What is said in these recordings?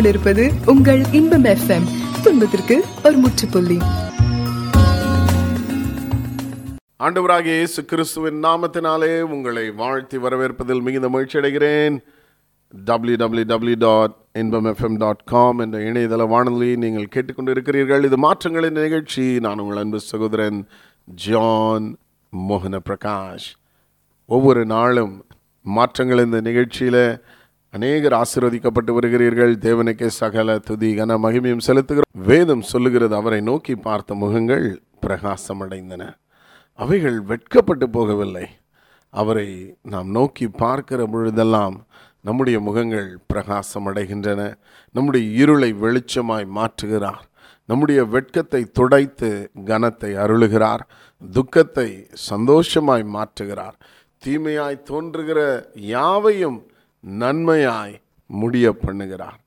கொண்டிருப்பது உங்கள் இன்பம் எஃப்எம் துன்பத்திற்கு ஒரு முற்றுப்புள்ளி. ஆண்டவராகிய இயேசு கிறிஸ்துவின் நாமத்தினாலே உங்களை வாழ்த்தி வரவேற்பதில் மிகுந்த மகிழ்ச்சி அடைகிறேன். W W W dot Inbam FM dot com என்ற இணையதள வானொலி நீங்கள் கேட்டுக்கொண்டு இருக்கிறீர்கள் இது மாற்றங்களின் நிகழ்ச்சி. நான் உங்கள் அன்பு சகோதரன் ஜான் மோகன பிரகாஷ் ஒவ்வொரு நாளும் மாற்றங்கள் இந்த நிகழ்ச்சியில் அநேகர் ஆசீர்வதிக்கப்பட்டு வருகிறீர்கள். தேவனுக்கே சகல துதி கன மகிமையும் செலுத்துகிற வேதம் சொல்லுகிறது அவரை நோக்கி பார்த்த முகங்கள் பிரகாசமடைந்தன. அவைகள் வெட்கப்பட்டு போகவில்லை. அவரை நாம் நோக்கி பார்க்கிற பொழுதெல்லாம் நம்முடைய முகங்கள் பிரகாசம் அடைகின்றன நம்முடைய இருளை வெளிச்சமாய் மாற்றுகிறார். நம்முடைய வெட்கத்தை துடைத்து கனத்தை அருளுகிறார். துக்கத்தை சந்தோஷமாய் மாற்றுகிறார். தீமையாய் தோன்றுகிற யாவையும் நன்மையாய் முடிய பண்ணுகிறார்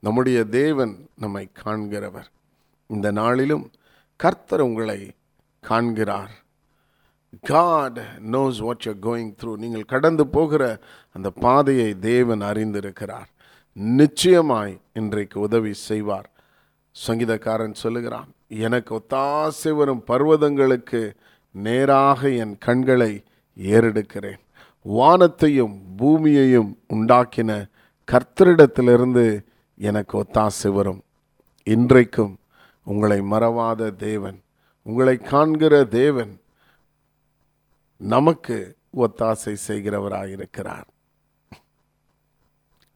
நம்முடைய தேவன் நம்மை காண்கிறவர். இந்த நாளிலும் கர்த்தர் உங்களை காண்கிறார். God knows what you going through நீங்கள் கடந்து போகிற அந்த பாதையை தேவன் அறிந்திருக்கிறார். நிச்சயமாய் இன்றைக்கு உதவி செய்வார். சங்கீதக்காரன் சொல்லுகிறான் எனக்கு ஒத்தாசை வரும் பர்வதங்களுக்கு நேராக என் கண்களை ஏறெடுக்கிறேன். வானத்தையும் பூமியையும் உண்டாக்கின கர்த்தரிடத்திலிருந்து எனக்கு ஒத்தாசை வரும். இன்றைக்கும் உங்களை மறவாத தேவன் உங்களை காண்கிற தேவன் நமக்கு ஒத்தாசை செய்கிறவராயிருக்கிறார்.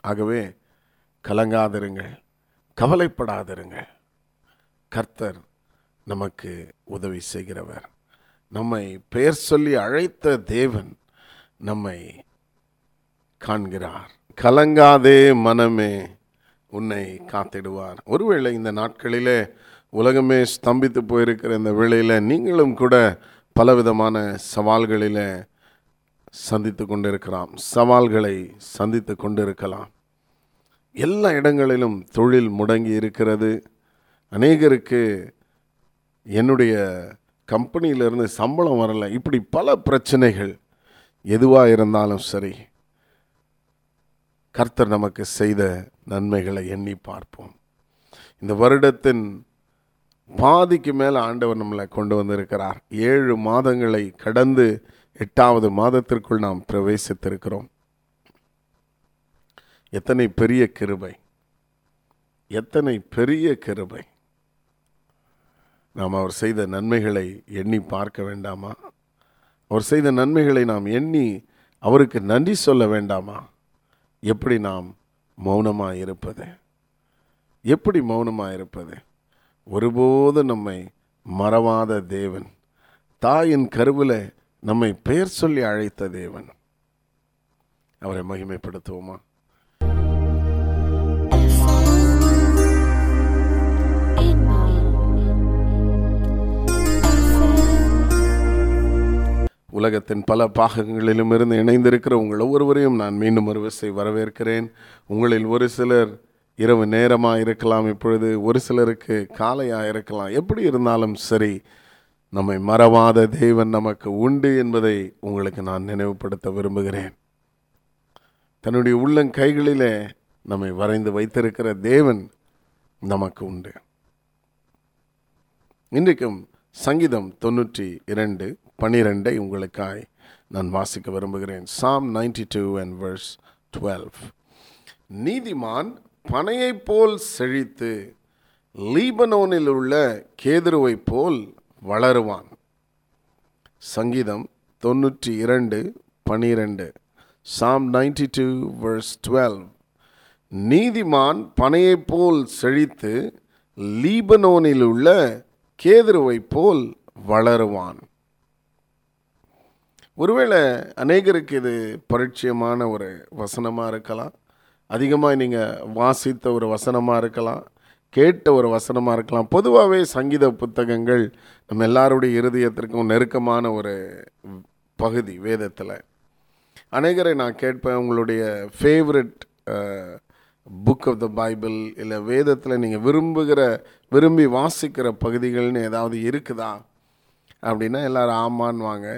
ஆகவே கலங்காதிருங்கள் கவலைப்படாதிருங்கள். கர்த்தர் நமக்கு உதவி செய்கிறவர். நம்மை பெயர் சொல்லி அழைத்த தேவன் நம்மை காண்கிறார். கலங்காதே மனமே உன்னை காத்திடுவார். ஒருவேளை இந்த நாட்களிலே உலகமே ஸ்தம்பித்து போயிருக்கிற இந்த வேளையில் நீங்களும் கூட பலவிதமான சவால்களில் சந்தித்து கொண்டிருக்கலாம். சவால்களை சந்தித்து கொண்டிருக்கலாம். எல்லா இடங்களிலும் தொழில் முடங்கி இருக்கிறது. அநேகருக்கு என்னுடைய கம்பெனியிலிருந்து சம்பளம் வரலை. இப்படி பல பிரச்சனைகள் எதுவாக இருந்தாலும் சரி கர்த்தர் நமக்கு செய்த நன்மைகளை எண்ணி பார்ப்போம். இந்த வருடத்தின் பாதிக்கு மேலே ஆண்டவர் நம்மளை கொண்டு வந்திருக்கிறார். ஏழு மாதங்களை கடந்து எட்டாவது மாதத்திற்குள் நாம் பிரவேசித்திருக்கிறோம். எத்தனை பெரிய கிருபை எத்தனை பெரிய கிருபை. நாம் அவர் செய்த நன்மைகளை எண்ணி பார்க்க வேண்டாமா? அவர் செய்த நன்மைகளை நாம் எண்ணி அவருக்கு நன்றி சொல்ல வேண்டாமா? எப்படி நாம் மௌனமாக இருப்பது எப்படி மௌனமாக இருப்பது ஒருபோது நம்மை மறவாத தேவன். தாயின் கருவில் நம்மை பெயர் சொல்லி அழைத்த தேவன். அவரை மகிமைப்படுத்துவோமா? உலகத்தின் பல பாகங்களிலும் இருந்து இணைந்திருக்கிற உங்கள் ஒவ்வொருவரையும் நான் மீண்டும் ஒரு விசை வரவேற்கிறேன். உங்களில் ஒரு சிலர் இரவு நேரமாக இருக்கலாம் இப்பொழுது ஒரு சிலருக்கு காலையாக இருக்கலாம். எப்படி இருந்தாலும் சரி நம்மை மறவாத தேவன் நமக்கு உண்டு என்பதை உங்களுக்கு நான் நினைவுபடுத்த விரும்புகிறேன். தன்னுடைய உள்ளங்கைகளிலே நம்மை வரைந்து வைத்திருக்கிற தேவன் நமக்கு உண்டு. இன்றைக்கும் சங்கீதம் தொண்ணூற்றி இரண்டு பனிரெண்டை உங்களுக்காய் நான் வாசிக்க விரும்புகிறேன். Psalm ninety two and verse twelve நீதிமான் பனையைப் போல் செழித்து லீபனோனில் உள்ள கேதுருவை போல் வளருவான். சங்கீதம் தொண்ணூற்றி இரண்டு பனிரெண்டு. Psalm ninety two verse twelve நீதிமான் பனையைப் போல் செழித்து லீபனோனில் உள்ள கேதுருவை போல் வளருவான். ஒருவேளை அநேகருக்கு இது பரிச்சயமான ஒரு வசனமாக இருக்கலாம். அதிகமாக நீங்கள் வாசித்த ஒரு வசனமாக இருக்கலாம். கேட்ட ஒரு வசனமாக இருக்கலாம். பொதுவாகவே சங்கீத புத்தகங்கள் நம்ம எல்லாருடைய இருதயத்திற்கும் நெருக்கமான ஒரு பகுதி வேதத்தில். அநேகரை நான் கேட்பேன் உங்களுடைய favourite book of the Bible இல்லை வேதத்தில் நீங்கள் விரும்புகிற விரும்பி வாசிக்கிற பகுதிகள்னு ஏதாவது இருக்குதா? அப்படின்னா எல்லாரும் ஆமான்வாங்க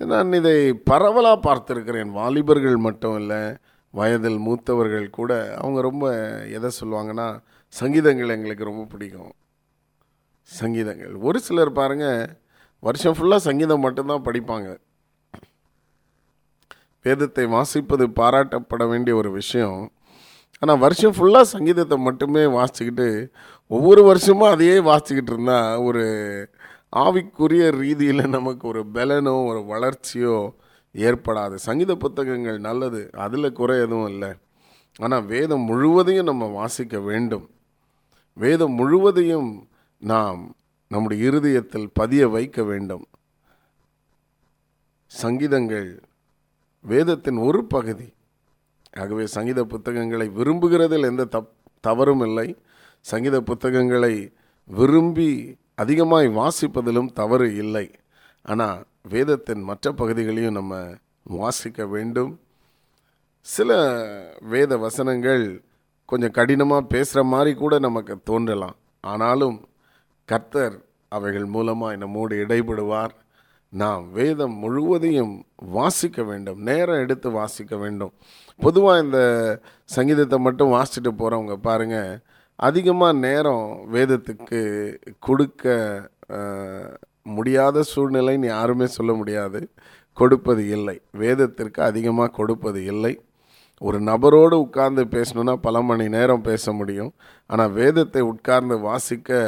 நான் இதை பரவலாக பார்த்துருக்கிறேன். வாலிபர்கள் மட்டும் இல்லை வயதில் மூத்தவர்கள் கூட அவங்க ரொம்ப எதை சொல்லுவாங்கன்னா சங்கீதங்கள் எங்களுக்கு ரொம்ப பிடிக்கும். சங்கீதங்கள். ஒரு சிலர் பாருங்கள் வருஷம் ஃபுல்லாக சங்கீதம் மட்டும்தான் படிப்பாங்க. வேதத்தை வாசிப்பது பாராட்டப்பட வேண்டிய ஒரு விஷயம். ஆனால் வருஷம் ஃபுல்லாக சங்கீதத்தை மட்டுமே வாசிச்சுக்கிட்டு ஒவ்வொரு வருஷமும் அதையே வாசிச்சுக்கிட்டு இருந்தால் ஒரு ஆவிக்குரிய ரீதியில் நமக்கு ஒரு பலனோ ஒரு வளர்ச்சியோ ஏற்படாது. சங்கீத புத்தகங்கள் நல்லது அதில் குறை எதுவும் இல்லை. ஆனால் வேதம் முழுவதையும் நம்ம வாசிக்க வேண்டும். வேதம் முழுவதையும் நாம் நம்முடைய இருதயத்தில் பதிய வைக்க வேண்டும். சங்கீதங்கள் வேதத்தின் ஒரு பகுதி. ஆகவே சங்கீத புத்தகங்களை விரும்புகிறதில் எந்த தப் தவறும் இல்லை. சங்கீத புத்தகங்களை விரும்பி அதிகமாய் வாசிப்பதிலும் தவறு இல்லை. ஆனால் வேதத்தின் மற்ற பகுதிகளையும் நம்ம வாசிக்க வேண்டும். சில வேத வசனங்கள் கொஞ்சம் கடினமாக பேசுகிற மாதிரி கூட நமக்கு தோன்றலாம். ஆனாலும் கர்த்தர் அவைகள் மூலமாக நம்மோடு இடைபடுவார். நாம் வேதம் முழுவதையும் வாசிக்க வேண்டும். நேரம் எடுத்து வாசிக்க வேண்டும். பொதுவாக இந்த சங்கீதத்தை மட்டும் வாசிச்சுட்டு போகிறவங்க பாருங்கள் அதிகமாக நேரம் வேதத்துக்கு கொடுக்க முடியாத சூழ்நிலைன்னு யாருமே சொல்ல முடியாது. கொடுப்பது இல்லை. வேதத்திற்கு அதிகமாக கொடுப்பது இல்லை. ஒரு நபரோடு உட்கார்ந்து பேசணுன்னா பல மணி நேரம் பேச முடியும். ஆனால் வேதத்தை உட்கார்ந்து வாசிக்க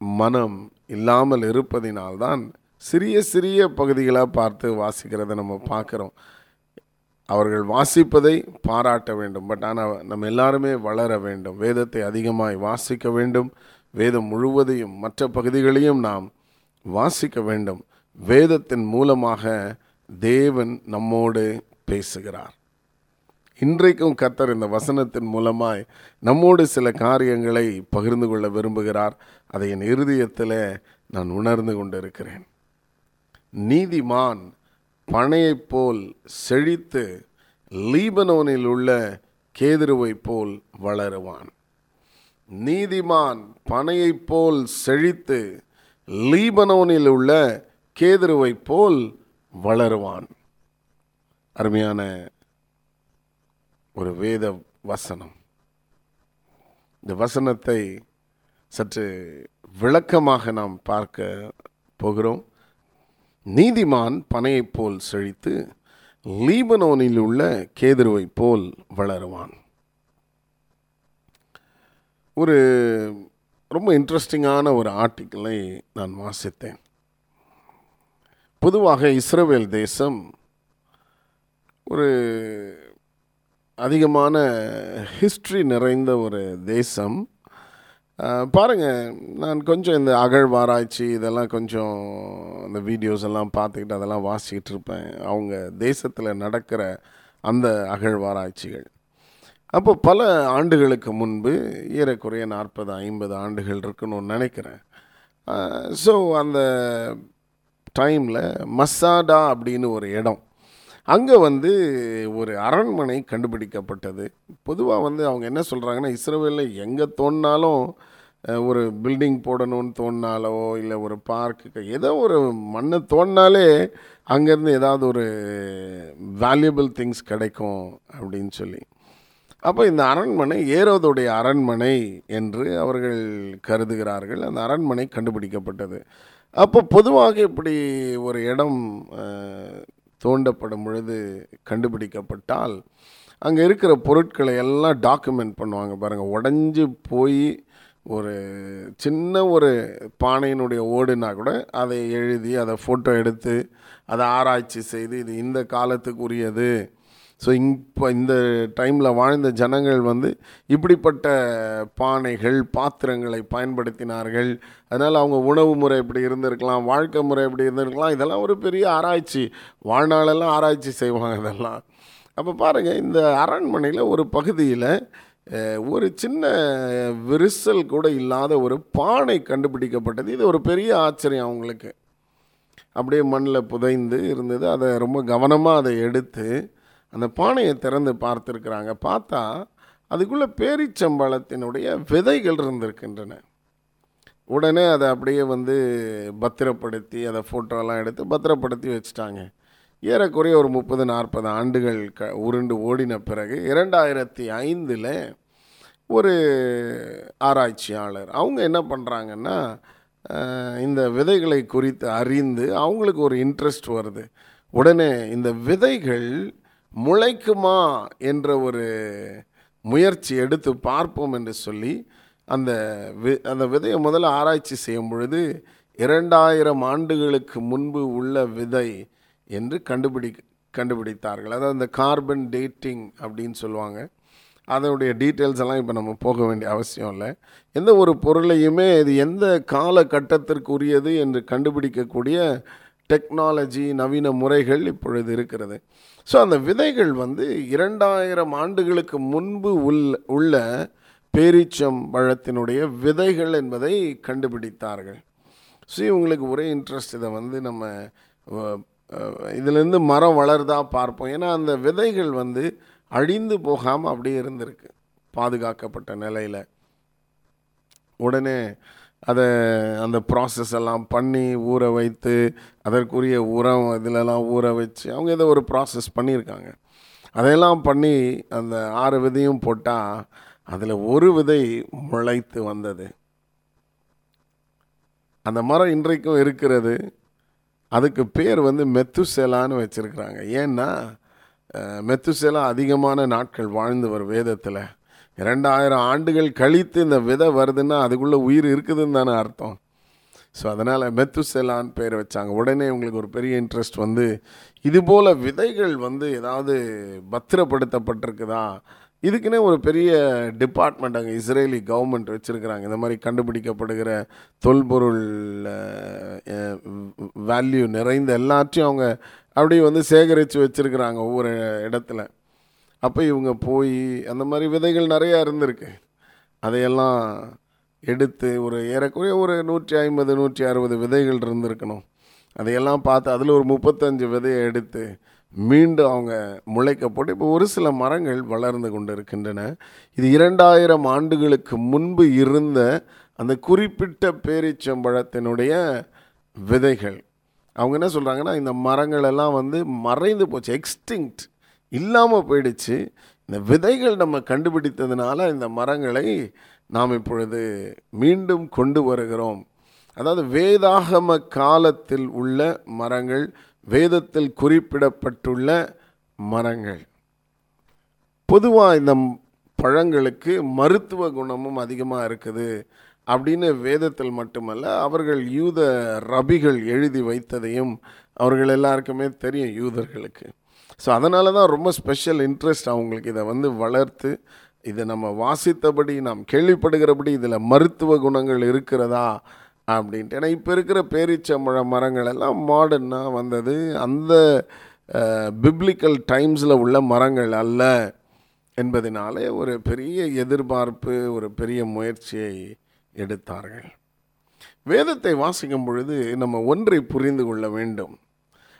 மனம் இல்லாமல் இருப்பதினால்தான் சிறிய சிறிய பகுதிகளாக பார்த்து வாசிக்கிறத நம்ம பார்க்குறோம். அவர்கள் வாசிப்பதை பாராட்ட வேண்டும். பட் ஆனால் நம்ம எல்லாருமே வளர வேண்டும். வேதத்தை அதிகமாய் வாசிக்க வேண்டும். வேதம் முழுவதையும் மற்ற பகுதிகளையும் நாம் வாசிக்க வேண்டும். வேதத்தின் மூலமாக தேவன் நம்மோடு பேசுகிறார். இன்றைக்கும் கத்தர் இந்த வசனத்தின் மூலமாய் நம்மோடு சில காரியங்களை பகிர்ந்து கொள்ள விரும்புகிறார். அதை என் இருதயத்தில் நான் உணர்ந்து கொண்டிருக்கிறேன். நீதிமான் பனையைப் போல் செழித்து லீபனோனில் உள்ள கேதுருவைப் போல் வளருவான். நீதிமான் பனையைப் போல் செழித்து லீபனோனில் உள்ள கேதுருவைப் போல் வளருவான். அருமையான ஒரு வேத வசனம். இந்த வசனத்தை சற்று விளக்கமாக நாம் பார்க்க போகிறோம். நீதிமான் பனையைப் போல் செழித்து லீபனோனில் உள்ள கேதுருவைப் போல் வளருவான். ஒரு ரொம்ப இன்ட்ரெஸ்டிங்கான ஒரு ஆர்டிக்கிளை நான் வாசித்தேன். பொதுவாக இஸ்ரேல் தேசம் ஒரு அதிகமான ஹிஸ்ட்ரி நிறைந்த ஒரு தேசம். பாருங்கள் நான் கொஞ்சம் இந்த அகழ்வாராய்ச்சி இதெல்லாம் கொஞ்சம் இந்த வீடியோஸ் எல்லாம் பார்த்துக்கிட்டு அதெல்லாம் வாசிக்கிட்டு இருப்பேன். அவங்க தேசத்தில் நடக்கிற அந்த அகழ்வாராய்ச்சிகள் அப்போ பல ஆண்டுகளுக்கு முன்பு ஏறக்குறைய நாற்பது ஐம்பது ஆண்டுகள் இருக்குன்னு நினைக்கிறேன். ஸோ அந்த டைமில் மசாடா அப்படின்னு ஒரு இடம் அங்கே வந்து ஒரு அரண்மனை கண்டுபிடிக்கப்பட்டது. பொதுவாக வந்து அவங்க என்ன சொல்கிறாங்கன்னா இஸ்ரேலில் எங்கே தோணினாலும் ஒரு பில்டிங் போடணும்னு தோணினாலோ இல்லை ஒரு பார்க்கு ஏதோ ஒரு மண்ணை தோணினாலே அங்கேருந்து ஏதாவது ஒரு வேல்யூபிள் திங்ஸ் கிடைக்கும் அப்படின்னு சொல்லி. அப்போ இந்த அரண்மனை ஏரோதுடைய அரண்மனை என்று அவர்கள் கருதுகிறார்கள். அந்த அரண்மனை கண்டுபிடிக்கப்பட்டது. அப்போ பொதுவாக இப்படி ஒரு இடம் தோண்டப்படும் பொழுது கண்டுபிடிக்கப்பட்டால் அங்கே இருக்கிற பொருட்களை எல்லாம் டாக்குமெண்ட் பண்ணுவாங்க பாருங்கள் உடஞ்சி போய் ஒரு சின்ன ஒரு பானையினுடைய ஓடுனா கூட அதை எழுதி அதை ஃபோட்டோ எடுத்து அதை ஆராய்ச்சி செய்து இது இந்த காலத்துக்கு உரியது ஸோ இப்போ இந்த டைமில் வாழ்ந்த ஜனங்கள் வந்து இப்படிப்பட்ட பானைகள் பாத்திரங்களை பயன்படுத்தினார்கள். அதனால் அவங்க உணவு முறை இப்படி இருந்திருக்கலாம் வாழ்க்கை முறை இப்படி இருந்திருக்கலாம். இதெல்லாம் ஒரு பெரிய ஆராய்ச்சி. வாழ்நாளெல்லாம் ஆராய்ச்சி செய்வாங்க இதெல்லாம். அப்போ பாருங்கள் இந்த அரண்மனையில் ஒரு பகுதியில் ஒரு சின்ன விரிசல் கூட இல்லாத ஒரு பானை கண்டுபிடிக்கப்பட்டது. இது ஒரு பெரிய ஆச்சரியம் அவங்களுக்கு. அப்படியே மண்ணில் புதைந்து இருந்தது. அதை ரொம்ப கவனமாக அதை எடுத்து அந்த பானையை திறந்து பார்த்துருக்குறாங்க. பார்த்தா அதுக்குள்ளே பேரிச்சம்பழத்தினுடைய விதைகள் இருந்திருக்கின்றன. உடனே அதை அப்படியே வந்து பத்திரப்படுத்தி அதை ஃபோட்டோலாம் எடுத்து பத்திரப்படுத்தி வச்சுட்டாங்க. ஏறக்குறைய ஒரு முப்பது நாற்பது ஆண்டுகள் க உருண்டு ஓடின பிறகு இரண்டாயிரத்தி ஐந்தில் ஒரு ஆராய்ச்சியாளர் அவங்க என்ன பண்ணுறாங்கன்னா இந்த விதைகளை குறித்து அறிந்து அவங்களுக்கு ஒரு இன்ட்ரெஸ்ட் வருது. உடனே இந்த விதைகள் முளைக்குமா என்ற ஒரு முயற்சி எடுத்து பார்ப்போம் என்று சொல்லி அந்த வி அந்த விதையை முதல்ல ஆராய்ச்சி செய்யும் பொழுது இரண்டாயிரம் ஆண்டுகளுக்கு முன்பு உள்ள விதை என்று கண்டுபிடி கண்டுபிடித்தார்கள். அதாவது இந்த கார்பன் டேட்டிங் அப்படின்னு சொல்லுவாங்க. அதனுடைய டீட்டெயில்ஸ் எல்லாம் இப்போ நம்ம போக வேண்டிய அவசியம் இல்லை. எந்த ஒரு பொருளையுமே இது எந்த காலகட்டத்திற்குரியது என்று கண்டுபிடிக்கக்கூடிய டெக்னாலஜி நவீன முறைகள் இப்பொழுது இருக்கிறது. ஸோ அந்த விதைகள் வந்து இரண்டாயிரம் ஆண்டுகளுக்கு முன்பு உள் உள்ள பேரீச்சம் பழத்தினுடைய விதைகள் என்பதை கண்டுபிடித்தார்கள். ஸோ இவங்களுக்கு ஒரே இன்ட்ரெஸ்ட் இதை வந்து நம்ம இதுலேருந்து மரம் வளருதா பார்ப்போம். ஏன்னா அந்த விதைகள் வந்து அழிந்து போகாமல் அப்படியே இருந்திருக்கு. பாதுகாக்கப்பட்ட நிலையில். உடனே அதை அந்த ப்ராசஸ் எல்லாம் பண்ணி ஊற வைத்து அதற்குரிய உரம் இதிலெல்லாம் ஊற வச்சு அவங்க ஏதோ ஒரு ப்ராசஸ் பண்ணியிருக்காங்க. அதையெல்லாம் பண்ணி அந்த ஆறு விதையும் போட்டால் அதில் ஒரு விதை முளைத்து வந்தது. அந்த மரம் இன்றைக்கும் இருக்கிறது. அதுக்கு பேர் வந்து மெத்துசெலான்னு வச்சுருக்குறாங்க. ஏன்னா அஹ், மெத்துசெலா அதிகமான நாட்கள் வாழ்ந்தவர் வேதத்தில். இரண்டாயிரம் ஆண்டுகள் கழித்து இந்த விதை வருதுன்னா அதுக்குள்ளே உயிர் இருக்குதுன்னு தானே அர்த்தம். ஸோ அதனால் மெத்துசெலான்னு பேர் வச்சாங்க. உடனே உங்களுக்கு ஒரு பெரிய இன்ட்ரெஸ்ட் வந்து இது போல் விதைகள் வந்து ஏதாவது பத்திரப்படுத்தப்பட்டிருக்குதா? இதுக்குன்னே ஒரு பெரிய டிபார்ட்மெண்ட் அங்கே இஸ்ரேலி கவர்மெண்ட் வச்சுருக்கிறாங்க. இந்த மாதிரி கண்டுபிடிக்கப்படுகிற தொல்பொருள் வேல்யூ நிறைந்த எல்லாத்தையும் அவங்க அப்படியே வந்து சேகரித்து வச்சுருக்கிறாங்க ஒவ்வொரு இடத்துல. அப்போ இவங்க போய் அந்த மாதிரி விதைகள் நிறையா இருந்திருக்கு. அதையெல்லாம் எடுத்து ஒரு ஏறக்குறைய ஒரு நூற்றி ஐம்பது நூற்றி அறுபது விதைகள் இருந்திருக்கணும். அதையெல்லாம் பார்த்து அதில் ஒரு முப்பத்தஞ்சு விதையை எடுத்து மீண்டும் அவங்க முளைக்க போட்டு இப்போ ஒரு சில மரங்கள் வளர்ந்து கொண்டு இருக்கின்றன இது இரண்டாயிரம் ஆண்டுகளுக்கு முன்பு இருந்த அந்த குறிப்பிட்ட பேரீச்சம்பழத்தினுடைய விதைகள். அவங்க என்ன சொல்கிறாங்கன்னா இந்த மரங்கள் எல்லாம் வந்து மறைந்து போச்சு எக்ஸ்டிங்க்ட் இல்லாமல் போயிடுச்சு. இந்த விதைகள் நம்ம கண்டுபிடித்ததுனால இந்த மரங்களை நாம் இப்பொழுது மீண்டும் கொண்டு வருகிறோம். அதாவது வேதாகம காலத்தில் உள்ள மரங்கள் வேதத்தில் குறிப்பிடப்பட்டுள்ள மரங்கள். பொதுவாக இந்த பழங்களுக்கு மருத்துவ குணமும் அதிகமாக இருக்குது அப்படின்னு வேதத்தில் மட்டுமல்ல அவர்கள் யூத ரபிகள் எழுதி வைத்ததையும் அவர்கள் எல்லாருக்குமே தெரியும் யூதர்களுக்கு. ஸோ அதனால தான் ரொம்ப ஸ்பெஷல் இன்ட்ரெஸ்ட் அவங்களுக்கு இதை வந்து வளர்த்து இதை நம்ம வாசித்தபடி நாம் கேள்விப்படுகிறபடி இதில் மருத்துவ குணங்கள் இருக்கிறதா அப்படின்ட்டு. ஏன்னா இப்போ இருக்கிற பேரிச்சம்பழ மரங்கள் எல்லாம் மாடர்னாக வந்தது. அந்த பிப்ளிக்கல் டைம்ஸில் உள்ள மரங்கள் அல்ல என்பதனாலே ஒரு பெரிய எதிர்பார்ப்பு ஒரு பெரிய முயற்சியை எடுத்தார்கள். வேதத்தை வாசிக்கும் பொழுது நம்ம ஒன்றை புரிந்து கொள்ள வேண்டும்.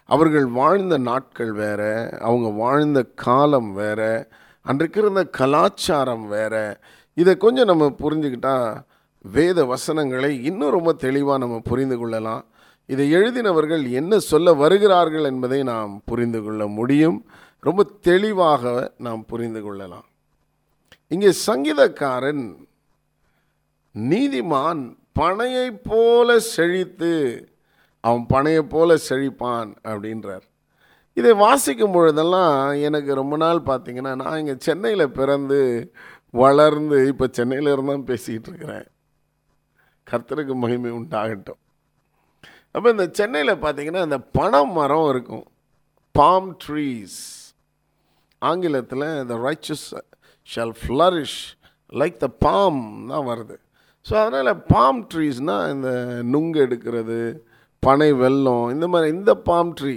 அவர்கள் வாழ்ந்த நாட்கள் வேறு அவங்க வாழ்ந்த காலம் வேற அன்றைக்கு இருந்த கலாச்சாரம் வேற. இதை கொஞ்சம் நம்ம புரிஞ்சுக்கிட்டால் வேத வசனங்களை இன்னும் ரொம்ப தெளிவாக நம்ம புரிந்து கொள்ளலாம். இதை எழுதினவர்கள் என்ன சொல்ல வருகிறார்கள் என்பதை நாம் புரிந்து கொள்ள முடியும். ரொம்ப தெளிவாக நாம் புரிந்து கொள்ளலாம். இங்கே சங்கீதக்காரன் நீதிமான் பனையை போல செழித்து அவன் பனையை போல செழிப்பான் அப்படின்றார். இதை வாசிக்கும் பொழுதெல்லாம் எனக்கு ரொம்ப நாள் பார்த்தீங்கன்னா நான் இங்கே சென்னையில் பிறந்து வளர்ந்து இப்போ சென்னையில் இருந்தால் பேசிக்கிட்டு இருக்கிறேன். கர்த்தருக்கு மகிமை உண்டாகட்டும். அப்போ இந்த சென்னையில் பார்த்தீங்கன்னா இந்த பனை மரம் இருக்கும். பாம் ட்ரீஸ் ஆங்கிலத்தில் the riches shall flourish like the palm தான் வருது. ஸோ அதனால் பாம் ட்ரீஸ்னால் இந்த நுங்கு எடுக்கிறது பனை வெல்லம் இந்த மாதிரி இந்த பாம் ட்ரீ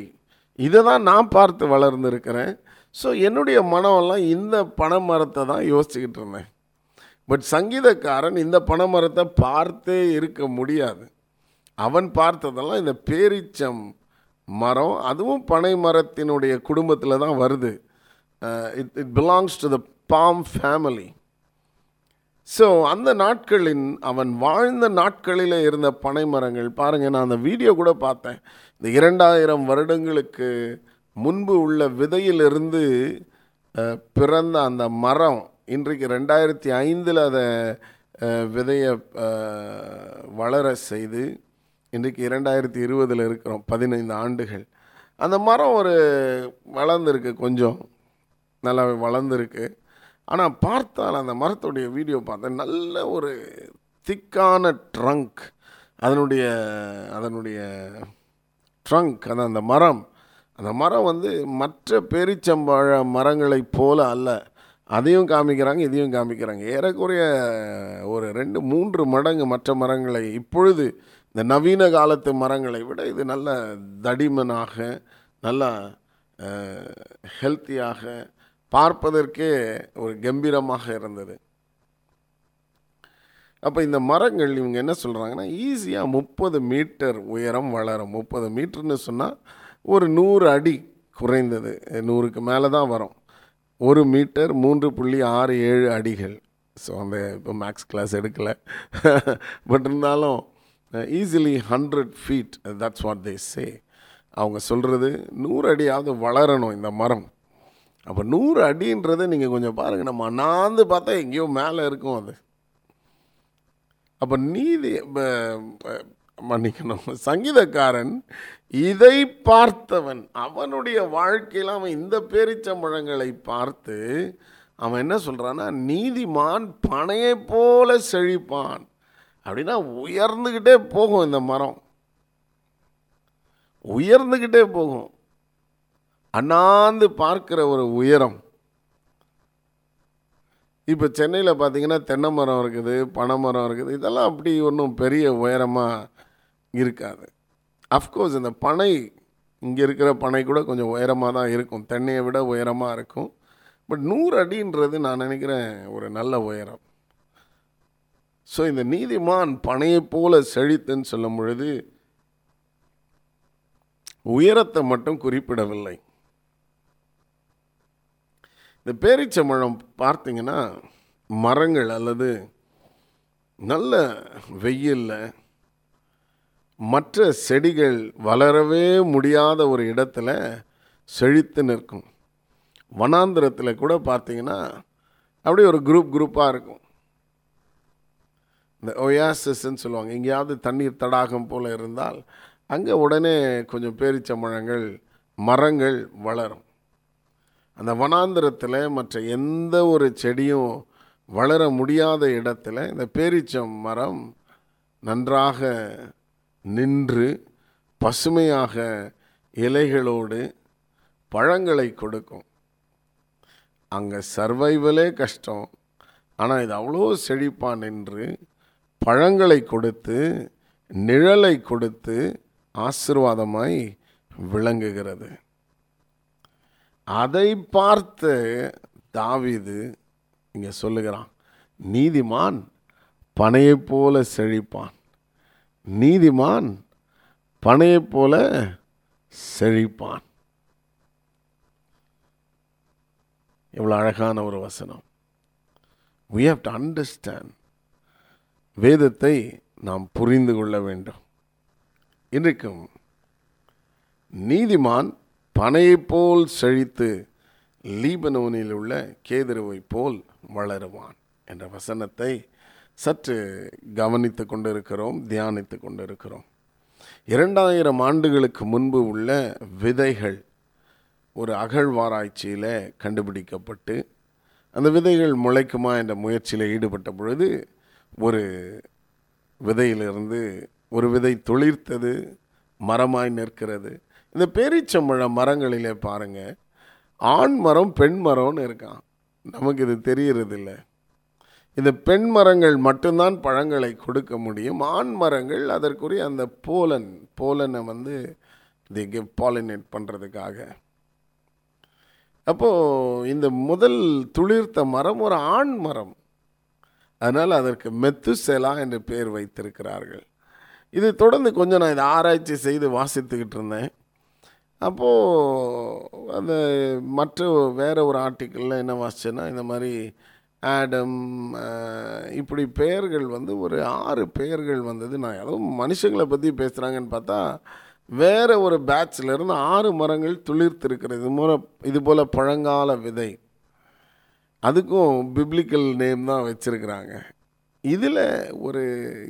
இதை தான் நான் பார்த்து வளர்ந்துருக்கிறேன். ஸோ என்னுடைய மனமெல்லாம் இந்த பனை மரத்தை தான் யோசிச்சுக்கிட்டு இருந்தேன். பட் சங்கீதக்காரன் இந்த பனை மரத்தை பார்த்தே இருக்க முடியாது. அவன் பார்த்ததெல்லாம் இந்த பேரிச்சம் மரம் அதுவும் பனை மரத்தினுடைய குடும்பத்தில் தான் வருது. It it belongs to the palm family so அந்த நாட்களின் அவன் வாழ்ந்த நாட்களில் இருந்த பனை மரங்கள் பாருங்கள் நான் அந்த வீடியோ கூட பார்த்தேன். இந்த இரண்டாயிரம் வருடங்களுக்கு முன்பு உள்ள விதையிலிருந்து பிறந்த அந்த மரம் இன்றைக்கு ரெண்டாயிரத்தி ஐந்தில் அதை விதையை வளர செய்து இன்றைக்கு இரண்டாயிரத்தி இருபதில் இருக்கிறோம் பதினைந்து ஆண்டுகள். அந்த மரம் ஒரு வளர்ந்துருக்கு கொஞ்சம் நல்லா வளர்ந்துருக்கு. ஆனால் பார்த்தால் அந்த மரத்துடைய வீடியோ பார்த்தேன் நல்ல ஒரு திக்கான ட்ரங்க் அதனுடைய அதனுடைய ட்ரங்க் அந்த அந்த மரம். அந்த மரம் வந்து மற்ற பேரிச்சம்பழ மரங்களைப் போல அல்ல. அதையும் காமிக்கிறாங்க இதையும் காமிக்கிறாங்க. ஏறக்குறைய ஒரு ரெண்டு மூன்று மடங்கு மற்ற மரங்களை இப்பொழுது இந்த நவீன காலத்து மரங்களை விட இது நல்ல தடிமனாக நல்லா ஹெல்த்தியாக பார்ப்பதற்கே ஒரு கம்பீரமாக இருந்தது. அப்போ இந்த மரங்கள் இவங்க என்ன சொல்கிறாங்கன்னா ஈஸியாக முப்பது மீட்டர் உயரம் வளரும். முப்பது மீட்டர்னு சொன்னால் ஒரு நூறு அடி குறைந்தது. நூறுக்கு மேலே தான் வரும். ஒரு மீட்டர் மூன்று புள்ளி ஆறு ஏழு அடிகள். ஸோ அந்த இப்போ மேக்ஸ் கிளாஸ் எடுக்கலை. பட் இருந்தாலும் easily hundred feet that's what they say அவங்க சொல்கிறது நூறு அடியாவது வளரணும் இந்த மரம். அப்போ நூறு அடின்றதை நீங்கள் கொஞ்சம் பாருங்கள் நம்ம அண்ணாந்து பார்த்தா எங்கேயோ மேலே இருக்கும் அது. அப்போ நீதி மன்னிக்கணும். சங்கீதக்காரன் இதை பார்த்தவன். அவனுடைய வாழ்க்கையில் அவன் இந்த பேரிச்சம்பழங்களை பார்த்து அவன் என்ன சொல்கிறான்னா நீதிமான் பனையை போல செழிப்பான். அப்படின்னா உயர்ந்துக்கிட்டே போகும் இந்த மரம். உயர்ந்துக்கிட்டே போகும். அண்ணாந்து பார்க்கிற ஒரு உயரம். இப்போ சென்னையில் பார்த்தீங்கன்னா தென்னை மரம் இருக்குது பனை மரம் இருக்குது. இதெல்லாம் அப்படி ஒன்றும் பெரிய உயரமாக இருக்காது. அஃப்கோர்ஸ் இந்த பனை இங்கே இருக்கிற பனை கூட கொஞ்சம் உயரமாக தான் இருக்கும். தென்னையை விட உயரமாக இருக்கும். பட் நூறு அடின்றது நான் நினைக்கிறேன் ஒரு நல்ல உயரம். ஸோ இந்த நீதிமான் பனையைப் போல செழித்துன்னு சொல்லும் பொழுது உயரத்தை மட்டும் குறிப்பிடவில்லை. இந்த பேரிச்சம்பழம் பார்த்தீங்கன்னா மரங்கள் அல்லது நல்ல வெயிலில் மற்ற செடிகள் வளரவே முடியாத ஒரு இடத்துல செழித்து நிற்கும். வனாந்திரத்தில் கூட பார்த்தீங்கன்னா அப்படியே ஒரு குரூப் குரூப்பாக இருக்கும். இந்த ஒயாசஸ்ன்னு சொல்லுவாங்க. எங்கேயாவது தண்ணீர் தடாகம் போல் இருந்தால் அங்கே உடனே கொஞ்சம் பேரிச்சம்பழங்கள் மரங்கள் வளரும். அந்த வனாந்திரத்தில் மற்ற எந்த ஒரு செடியும் வளர முடியாத இடத்துல இந்த பேரிச்சம் மரம் நன்றாக நின்று பசுமையாக இலைகளோடு பழங்களை கொடுக்கும். அங்கே சர்வைவலே கஷ்டம். ஆனால் இது அவ்வளோ செழிப்பாக நின்று பழங்களை கொடுத்து நிழலை கொடுத்து ஆசிர்வாதமாய் விளங்குகிறது. அதை பார்த்து தாவிது இங்கே சொல்லுகிறான் நீதிமான் பனையைப் போல செழிப்பான். நீதிமான் பனையைப் போல செழிப்பான். எவ்வளோ அழகான ஒரு வசனம். வி ஹவ் டு அண்டர்ஸ்டாண்ட் வேதத்தை நாம் புரிந்து கொள்ள வேண்டும். இன்றைக்கும் நீதிமான் பனையைப் போல் செழித்து லீபனோனில் உள்ள கேதுருவை போல் வளருவான் என்ற வசனத்தை சற்று கவனித்து கொண்டிருக்கிறோம் தியானித்து கொண்டிருக்கிறோம். இரண்டாயிரம் ஆண்டுகளுக்கு முன்பு உள்ள விதைகள் ஒரு அகழ்வாராய்ச்சியில் கண்டுபிடிக்கப்பட்டு அந்த விதைகள் முளைக்குமா என்ற முயற்சியில் ஈடுபட்ட பொழுது ஒரு விதையிலிருந்து ஒரு விதை துளிர்த்தது மரமாய் நிற்கிறது. இந்த பேரீச்சம்பழ மரங்களிலே பாருங்க. ஆண் மரம் பெண் மரம்னு இருக்கான். நமக்கு இது தெரியறதில்ல. இந்த பெண் மரங்கள் மட்டும்தான் பழங்களை கொடுக்க முடியும். ஆண் மரங்கள் அதற்குரிய அந்த போலன் போலனை வந்து தி கிவ் பாலினேட் பண்ணுறதுக்காக அப்போது இந்த முதல் துளிர்த்த மரம் ஒரு ஆண் மரம். அதனால் அதற்கு மெத்துசெலா என்று பெயர் வைத்திருக்கிறார்கள். இது தொடர்ந்து கொஞ்சம் நான் இதை ஆராய்ச்சி செய்து வாசித்துக்கிட்டு இருந்தேன். அப்போது அந்த மற்ற வேற ஒரு ஆர்டிக்கிளில் என்ன வாசிச்சேன்னா இந்த மாதிரி ஆடம் இப்படி பெயர்கள் வந்து ஒரு ஆறு பெயர்கள் வந்தது. நான் ஏதோ மனுஷங்களை பற்றி பேசுகிறாங்கன்னு பார்த்தா வேறு ஒரு பேட்ச்ல இருந்து ஆறு மரங்கள் துளிர்த்திருக்கிறது. இது மூல இது போல் பழங்கால விதை. அதுக்கும் பிப்ளிக்கல் நேம் தான் வச்சுருக்கிறாங்க. இதில் ஒரு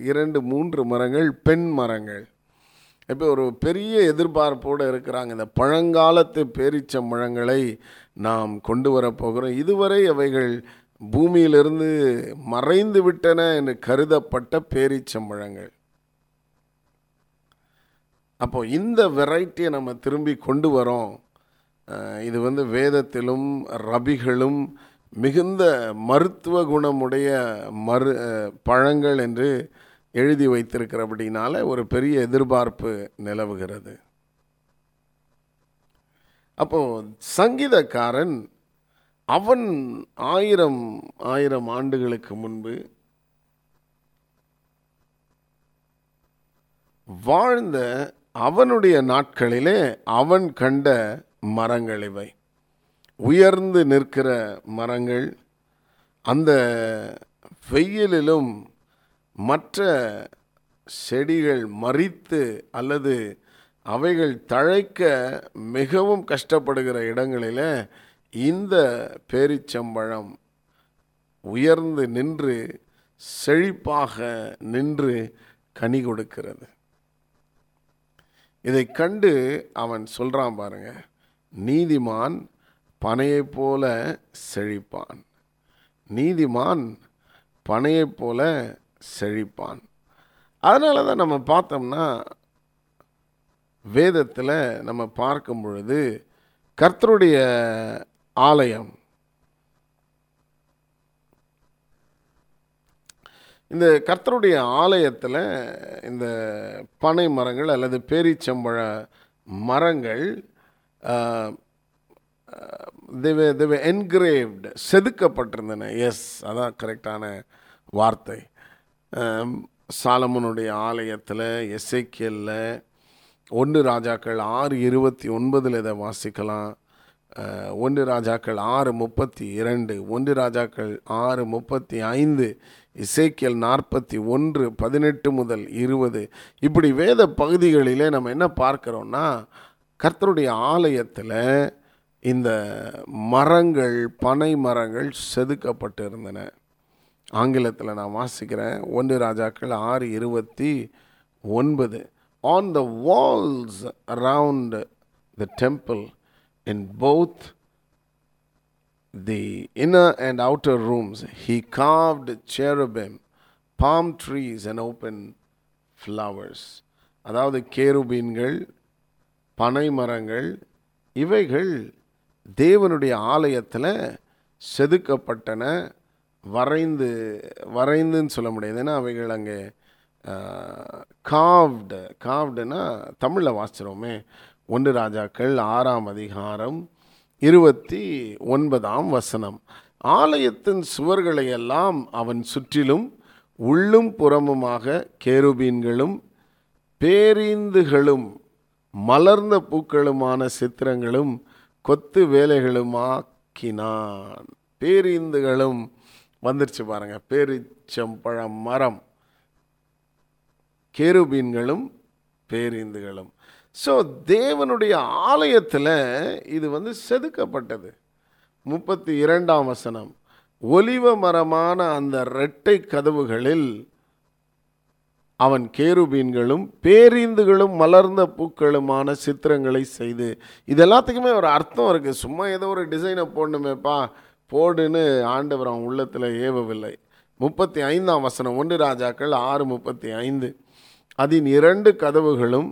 இரண்டு மூன்று மரங்கள் பெண் மரங்கள். இப்போ ஒரு பெரிய எதிர்பார்ப்போடு இருக்கிறாங்க. இந்த பழங்காலத்து பேரிச்சம்பழங்களை நாம் கொண்டு வரப்போகிறோம் இதுவரை அவைகள் பூமியிலிருந்து மறைந்து விட்டன என்று கருதப்பட்ட பேரிச்சம்பழங்கள் அப்போ இந்த வெரைட்டியை நம்ம திரும்பி கொண்டு வரோம். இது வந்து வேதத்திலும் ரபிகளும் மிகுந்த மருத்துவ குணமுடைய மரு பழங்கள் என்று எழுதி வைத்திருக்கிறபடினால ஒரு பெரிய எதிர்பார்ப்பு நிலவுகிறது. அப்போ சங்கீதக்காரன் அவன் ஆயிரம் ஆயிரம் ஆண்டுகளுக்கு முன்பு வாழ்ந்த அவனுடைய நாட்களிலே அவன் கண்ட மரங்கள் இவை. உயர்ந்து நிற்கிற மரங்கள் அந்த வெயிலிலும் மற்ற செடிகள் மறித்து அல்லது அவைகள் தழைக்க மிகவும் கஷ்டப்படுகிற இடங்களில் இந்த பேரிச்சம்பழம் உயர்ந்து நின்று செழிப்பாக நின்று கனி கொடுக்கிறது. இதை கண்டு அவன் சொல்கிறான் பாருங்க நீதிமான் பனையைப் போல செழிப்பான். நீதிமான் பனையைப் போல செழிப்பான். அதனால தான் நம்ம பார்த்தோம்னா வேதத்தில் நம்ம பார்க்கும் பொழுது கர்த்தருடைய ஆலயம். இந்த கர்த்தருடைய ஆலயத்தில் இந்த பனை மரங்கள் அல்லது பேரிச்சம்பழ மரங்கள் தேவ தேவ என்கிரேவ்டு செதுக்கப்பட்டிருந்தன. எஸ் அதான் கரெக்டான வார்த்தை. சாலமனுடைய ஆலயத்தில் எஸ்ஐக்கியலில் ஒன்று ராஜாக்கள் ஆறு இருபத்தி ஒன்பதில் இதை வாசிக்கலாம். ஒன்று ராஜாக்கள் ஆறு முப்பத்தி இரண்டு ஒன்று ராஜாக்கள் ஆறு முப்பத்தி ஐந்து இசைக்கியல் நாற்பத்தி ஒன்று பதினெட்டு முதல் இருபது. இப்படி வேத பகுதிகளிலே நம்ம என்ன பார்க்குறோன்னா கர்த்தருடைய ஆலயத்தில் இந்த மரங்கள் பனை மரங்கள் செதுக்கப்பட்டு இருந்தன ஆங்கிலத்தில் நான் வாசிக்கிறேன். ஒன்று ராஜாக்கள் ஆறு இருபத்தி ஒன்பது. On the walls around the temple in both the inner and outer rooms he carved cherubim, palm trees and open flowers அதாவது கேருபீன்கள் பனை மரங்கள் இவைகள் தேவனுடைய ஆலயத்தில் செதுக்கப்பட்டன. வரைந்து வரைந்துன்னு சொல்ல முடியாது. ஏன்னா அவைகள் அங்கே காவ்டு காவ்டுனா தமிழில் வாசிச்சிரோமே ஒன்று ராஜாக்கள் ஆறாம் அதிகாரம் இருபத்தி ஒன்பதாம் வசனம். ஆலயத்தின் சுவர்களை எல்லாம் அவன் சுற்றிலும் உள்ளும் புறமுமாக கேருபீன்களும் பேரீந்துகளும் மலர்ந்த பூக்களுமான சித்திரங்களும் கொத்து வேலைகளுமாக்கினான். பேரீந்துகளும் வந்துருச்சு பாருங்க. பேரிச்சம்பழம் மரம். கேருபீன்களும் பேரீந்துகளும். ஸோ தேவனுடைய ஆலயத்தில் இது வந்து செதுக்கப்பட்டது. முப்பத்தி இரண்டாம் வசனம். ஒலிவ மரமான அந்த இரட்டை கதவுகளில் அவன் கேருபீன்களும் பேரீந்துகளும் மலர்ந்த பூக்களுமான சித்திரங்களை செய்து. இது எல்லாத்துக்குமே ஒரு அர்த்தம் இருக்குது சும்மா ஏதோ ஒரு டிசைனை போடணுமேப்பா. போடுன்னு ஆண்டவர் அவன் உள்ளத்தில் ஏவவில்லை. முப்பத்தி ஐந்தாம் வசனம் ஒன்று ராஜாக்கள் ஆறு முப்பத்தி ஐந்து அதன் இரண்டு கதவுகளும்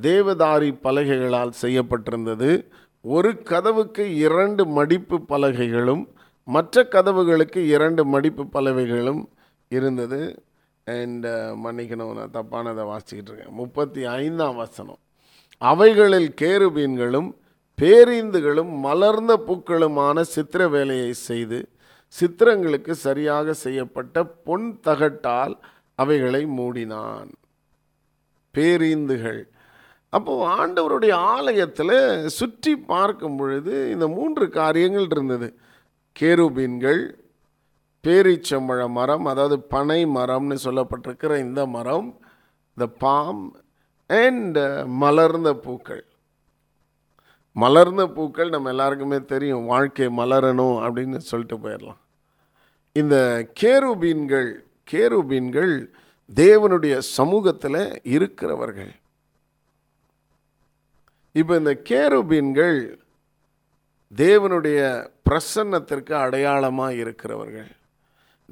தேவதாரி பலகைகளால் செய்யப்பட்டிருந்தது. ஒரு கதவுக்கு இரண்டு மடிப்பு பலகைகளும் மற்ற கதவுகளுக்கு இரண்டு மடிப்பு பலகைகளும் இருந்தது. அண்ட் uh, மன்னிக்கணும் நான் தப்பானதை வாசிக்கிட்டு இருக்கேன். முப்பத்தி ஐந்தாம் வசனம். அவைகளில் கேருபீன்களும் பேரிந்துகளும் மலர்ந்த பூக்களுமான சித்திர வேலையை செய்து சித்திரங்களுக்கு சரியாக செய்யப்பட்ட பொன் தகட்டால் அவைகளை மூடினான். பேரீந்துகள். அப்போது ஆண்டவருடைய ஆலயத்தில் சுற்றி பார்க்கும் பொழுது இந்த மூன்று காரியங்கள் இருந்தது. கேருபீன்கள் பேரீச்சம்பழ மரம் அதாவது பனை மரம்னு சொல்லப்பட்டிருக்கிற இந்த மரம் த பாம் அண்ட் மலர்ந்த பூக்கள். மலர்ந்த பூக்கள் நம்ம எல்லாருக்குமே தெரியும். வாழ்க்கை மலரணும் அப்படின்னு சொல்லிட்டு போயிடலாம். இந்த கேருபீன்கள் கேருபீன்கள் தேவனுடைய சமூகத்தில் இருக்கிறவர்கள். இப்போ இந்த கேருபீன்கள் தேவனுடைய பிரசன்னத்திற்கு அடையாளமாக இருக்கிறவர்கள்.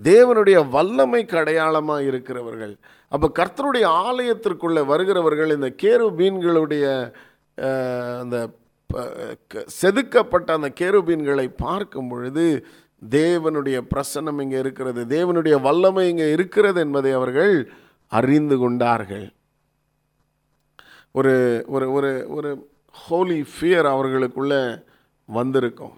தேவனுடைய வல்லமைக்கு அடையாளமாக இருக்கிறவர்கள். அப்போ கர்த்தருடைய ஆலயத்திற்குள்ளே வருகிறவர்கள் இந்த கேருபீன்களுடைய அந்த செதுக்கப்பட்ட அந்த கேருபீன்களை பார்க்கும் பொழுது தேவனுடைய பிரசன்னம் இங்கே இருக்கிறது தேவனுடைய வல்லமை இங்கே இருக்கிறது என்பதை அவர்கள் அறிந்து கொண்டார்கள். ஒரு ஒரு ஒரு ஒரு ஹோலி ஃபியர் அவர்களுக்குள்ள வந்திருக்கும்.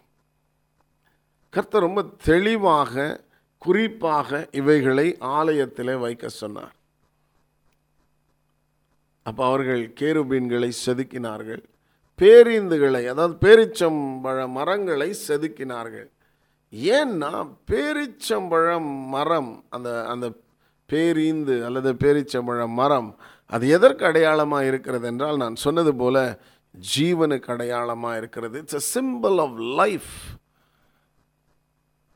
கர்த்தர் ரொம்ப தெளிவாக குறிப்பாக இவைகளை ஆலயத்தில் வைக்க சொன்னார். அப்போ அவர்கள் கேருபீன்களை செதுக்கினார்கள். பேரிந்துகளை அதாவது பேரிச்சம்பழ மரங்களை செதுக்கினார்கள். ஏன்னா பேரிச்சம்பழம் மரம் அந்த அந்த பேரீந்து அல்லது பேரிச்சம்பழம் மரம் அது எதற்கு அடையாளமாக இருக்கிறது என்றால் நான் சொன்னது போல ஜீவனுக்கு அடையாளமாக இருக்கிறது. It's a symbol of life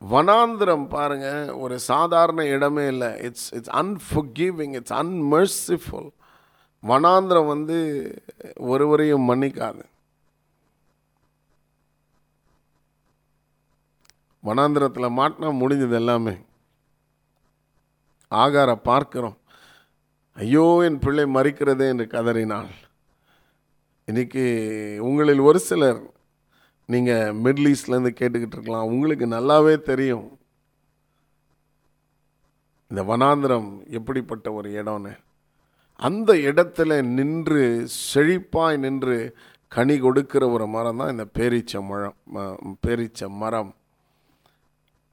வனாந்திரம் பாருங்கள் ஒரு சாதாரண இடமே இல்லை. It's it's unforgiving it's unmerciful வனாந்திரம் வந்து ஒருவரையும் மன்னிக்காது. வனாந்திரத்தில் மாட்டினா முடிஞ்சது எல்லாமே. ஆகார பார்க்கிறோம். ஐயோ என் பிள்ளை மறிக்கிறதே என்று கதறினாள். இன்றைக்கி உங்களில் ஒரு சிலர் நீங்கள் மிடில் ஈஸ்ட்லேருந்து கேட்டுக்கிட்டு இருக்கலாம். உங்களுக்கு நல்லாவே தெரியும். இந்த வனாந்திரம் எப்படிப்பட்ட ஒரு இடம்னு. அந்த இடத்துல நின்று செழிப்பாய் நின்று கனி கொடுக்கிற ஒரு மரம் தான் இந்த பேரீச்ச மரம் பேரீச்ச மரம்.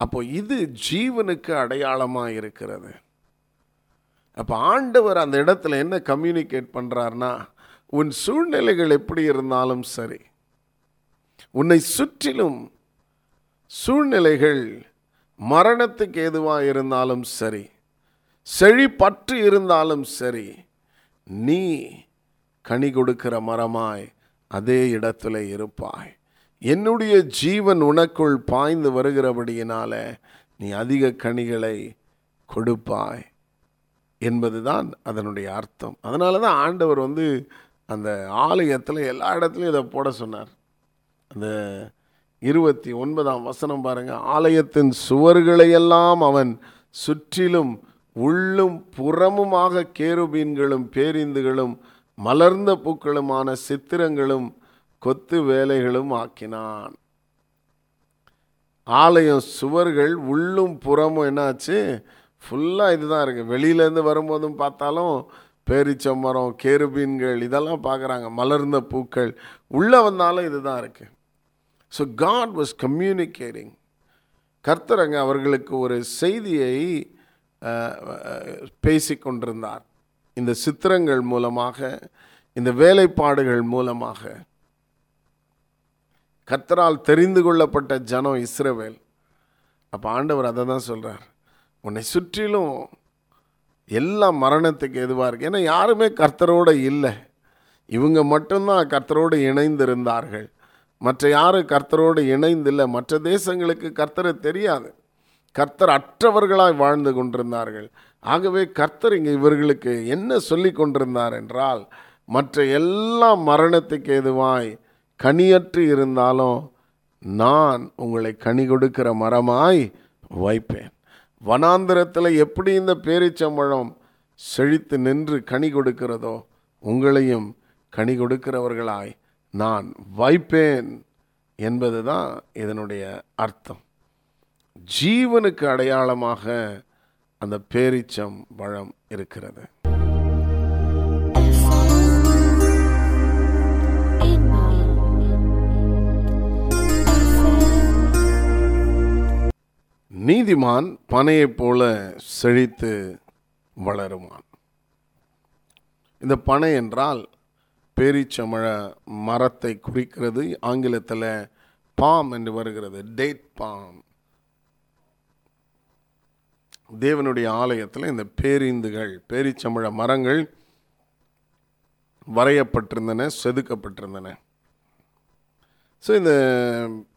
அப்போ இது ஜீவனுக்கு அடையாளமாக இருக்கிறது. அப்போ ஆண்டவர் அந்த இடத்துல என்ன கம்யூனிகேட் பண்ணுறாருனா உன் சூழ்நிலைகள் எப்படி இருந்தாலும் சரி உன்னை சுற்றிலும் சூழ்நிலைகள் மரணத்துக்கு எதுவாக இருந்தாலும் சரி செழிப்பற்று இருந்தாலும் சரி நீ கனி கொடுக்கிற மரமாய் அதே இடத்துல இருப்பாய். என்னுடைய ஜீவன் உனக்குள் பாய்ந்து வருகிறபடியினால நீ அதிக கனிகளை கொடுப்பாய் என்பதுதான் அதனுடைய அர்த்தம். அதனால தான் ஆண்டவர் வந்து அந்த ஆலயத்தில் எல்லா இடத்துலையும் இதை போட சொன்னார். அந்த இருபத்தி ஒன்பதாம் வசனம் பாருங்கள் ஆலயத்தின் சுவர்களையெல்லாம் அவன் சுற்றிலும் உள்ளும் புறமுமாக கேருபீன்களும் பேரிந்துகளும் மலர்ந்த பூக்களுமான சித்திரங்களும் கொத்து வேலைகளும் ஆக்கினான். ஆலயம் சுவர்கள் உள்ளும் புறமும் என்னாச்சு? ஃபுல்லாக இதுதான் இருக்குது வெளியிலேருந்து வரும்போதும் பார்த்தாலும் பேரிச்சம்பரம் கேருபீன்கள் இதெல்லாம் பார்க்குறாங்க. மலர்ந்த பூக்கள். உள்ளே வந்தாலும் இதுதான் இருக்குது ஸோ காட் வாஸ் கம்யூனிகேட்டிங் கர்த்தரங்க அவர்களுக்கு ஒரு செய்தியை பேசி கொண்டிருந்தார். இந்த சித்திரங்கள் மூலமாக இந்த வேலைப்பாடுகள் மூலமாக கர்த்தரால் தெரிந்து கொள்ளப்பட்ட ஜனம் இஸ்ரவேல். அப்போ ஆண்டவர் அதை தான் சொல்கிறார் உன்னை சுற்றிலும் எல்லாம் மரணத்துக்கு எதுவாக இருக்கு? ஏன்னா யாருமே கர்த்தரோடு இல்லை. இவங்க மட்டும்தான் கர்த்தரோடு இணைந்திருந்தார்கள். மற்ற யாரும் கர்த்தரோடு இணைந்தில்லை. மற்ற தேசங்களுக்கு கர்த்தரை தெரியாது. கர்த்தர் அற்றவர்களாய் வாழ்ந்து கொண்டிருந்தார்கள். ஆகவே கர்த்தர் இங்கே இவர்களுக்கு என்ன சொல்லி கொண்டிருந்தார் என்றால் மற்ற எல்லா மரணத்துக்கு எதுவாய் கனியற்று இருந்தாலும் நான் உங்களை கனி கொடுக்கிற மரமாய் வைப்பேன். வனாந்திரத்தில் எப்படி இந்த பேரிச்சம்பழம் செழித்து நின்று கனி கொடுக்கிறதோ உங்களையும் கனி கொடுக்கிறவர்களாய் நான் வைப்பேன் என்பது தான் இதனுடைய அர்த்தம். ஜீவனுக்கு அடையாளமாக அந்த பேரிச்சம் பழம் இருக்கிறது. நீதிமான் பனையைப் போல செழித்து வளருமான் இந்த பனை என்றால் பேரிச்சமழ மரத்தை குறிக்கிறது ஆங்கிலத்தில் பாம் என்று வருகிறது டேட் பாம். தேவனுடைய ஆலயத்தில் இந்த பேரிந்துகள் பேரிச்சம்பழ மரங்கள் வரையப்பட்டிருந்தன செதுக்கப்பட்டிருந்தன. ஸோ இந்த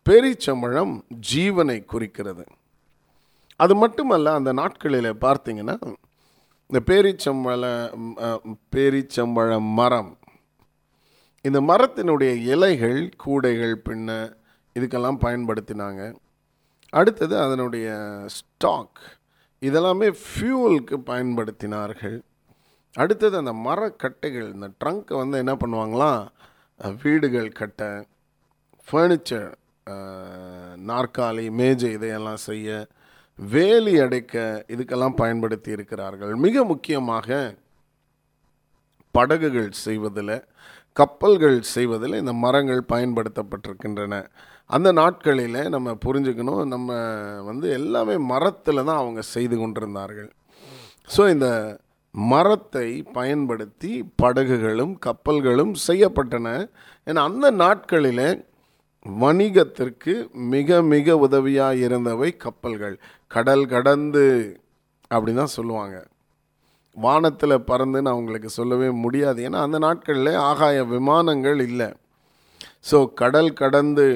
பேரிச்சம்பழம் ஜீவனை குறிக்கிறது. அது மட்டுமல்ல அந்த நாட்களில் பார்த்தீங்கன்னா இந்த பேரிச்சம்பழ பேரிச்சம்பழ மரம் இந்த மரத்தினுடைய இலைகள் கூடைகள் பின்ன இதுக்கெல்லாம் பயன்படுத்தினாங்க. அடுத்தது அதனுடைய ஸ்டாக் இதெல்லாமே ஃபியூவலுக்கு பயன்படுத்தினார்கள். அடுத்தது அந்த மரக்கட்டைகள் இந்த ட்ரங்க்கை வந்து என்ன பண்ணுவாங்களாம் வீடுகள் கட்ட ஃபர்னிச்சர் நாற்காலி மேஜை இதையெல்லாம் செய்ய வேலி அடைக்க இதுக்கெல்லாம் பயன்படுத்தி இருக்கிறார்கள். மிக முக்கியமாக படகுகள் செய்வதில் கப்பல்கள் செய்வதில் இந்த மரங்கள் பயன்படுத்தப்பட்டிருக்கின்றன. அந்த நாட்களில் நம்ம புரிஞ்சுக்கணும் நம்ம வந்து எல்லாமே மரத்தில் தான் அவங்க செய்து கொண்டிருந்தார்கள். ஸோ இந்த மரத்தை பயன்படுத்தி படகுகளும் கப்பல்களும் செய்யப்பட்டன. ஏன்னா அந்த நாட்களில் வணிகத்திற்கு மிக மிக உதவியாக இருந்தவை கப்பல்கள். கடல் கடந்து அப்படி தான் சொல்லுவாங்க. வானத்தில் பறந்துன்னு அவங்களுக்கு சொல்லவே முடியாது. ஏன்னா அந்த நாட்களில் ஆகாய விமானங்கள் இல்லை. ஸோ கடல் கடந்து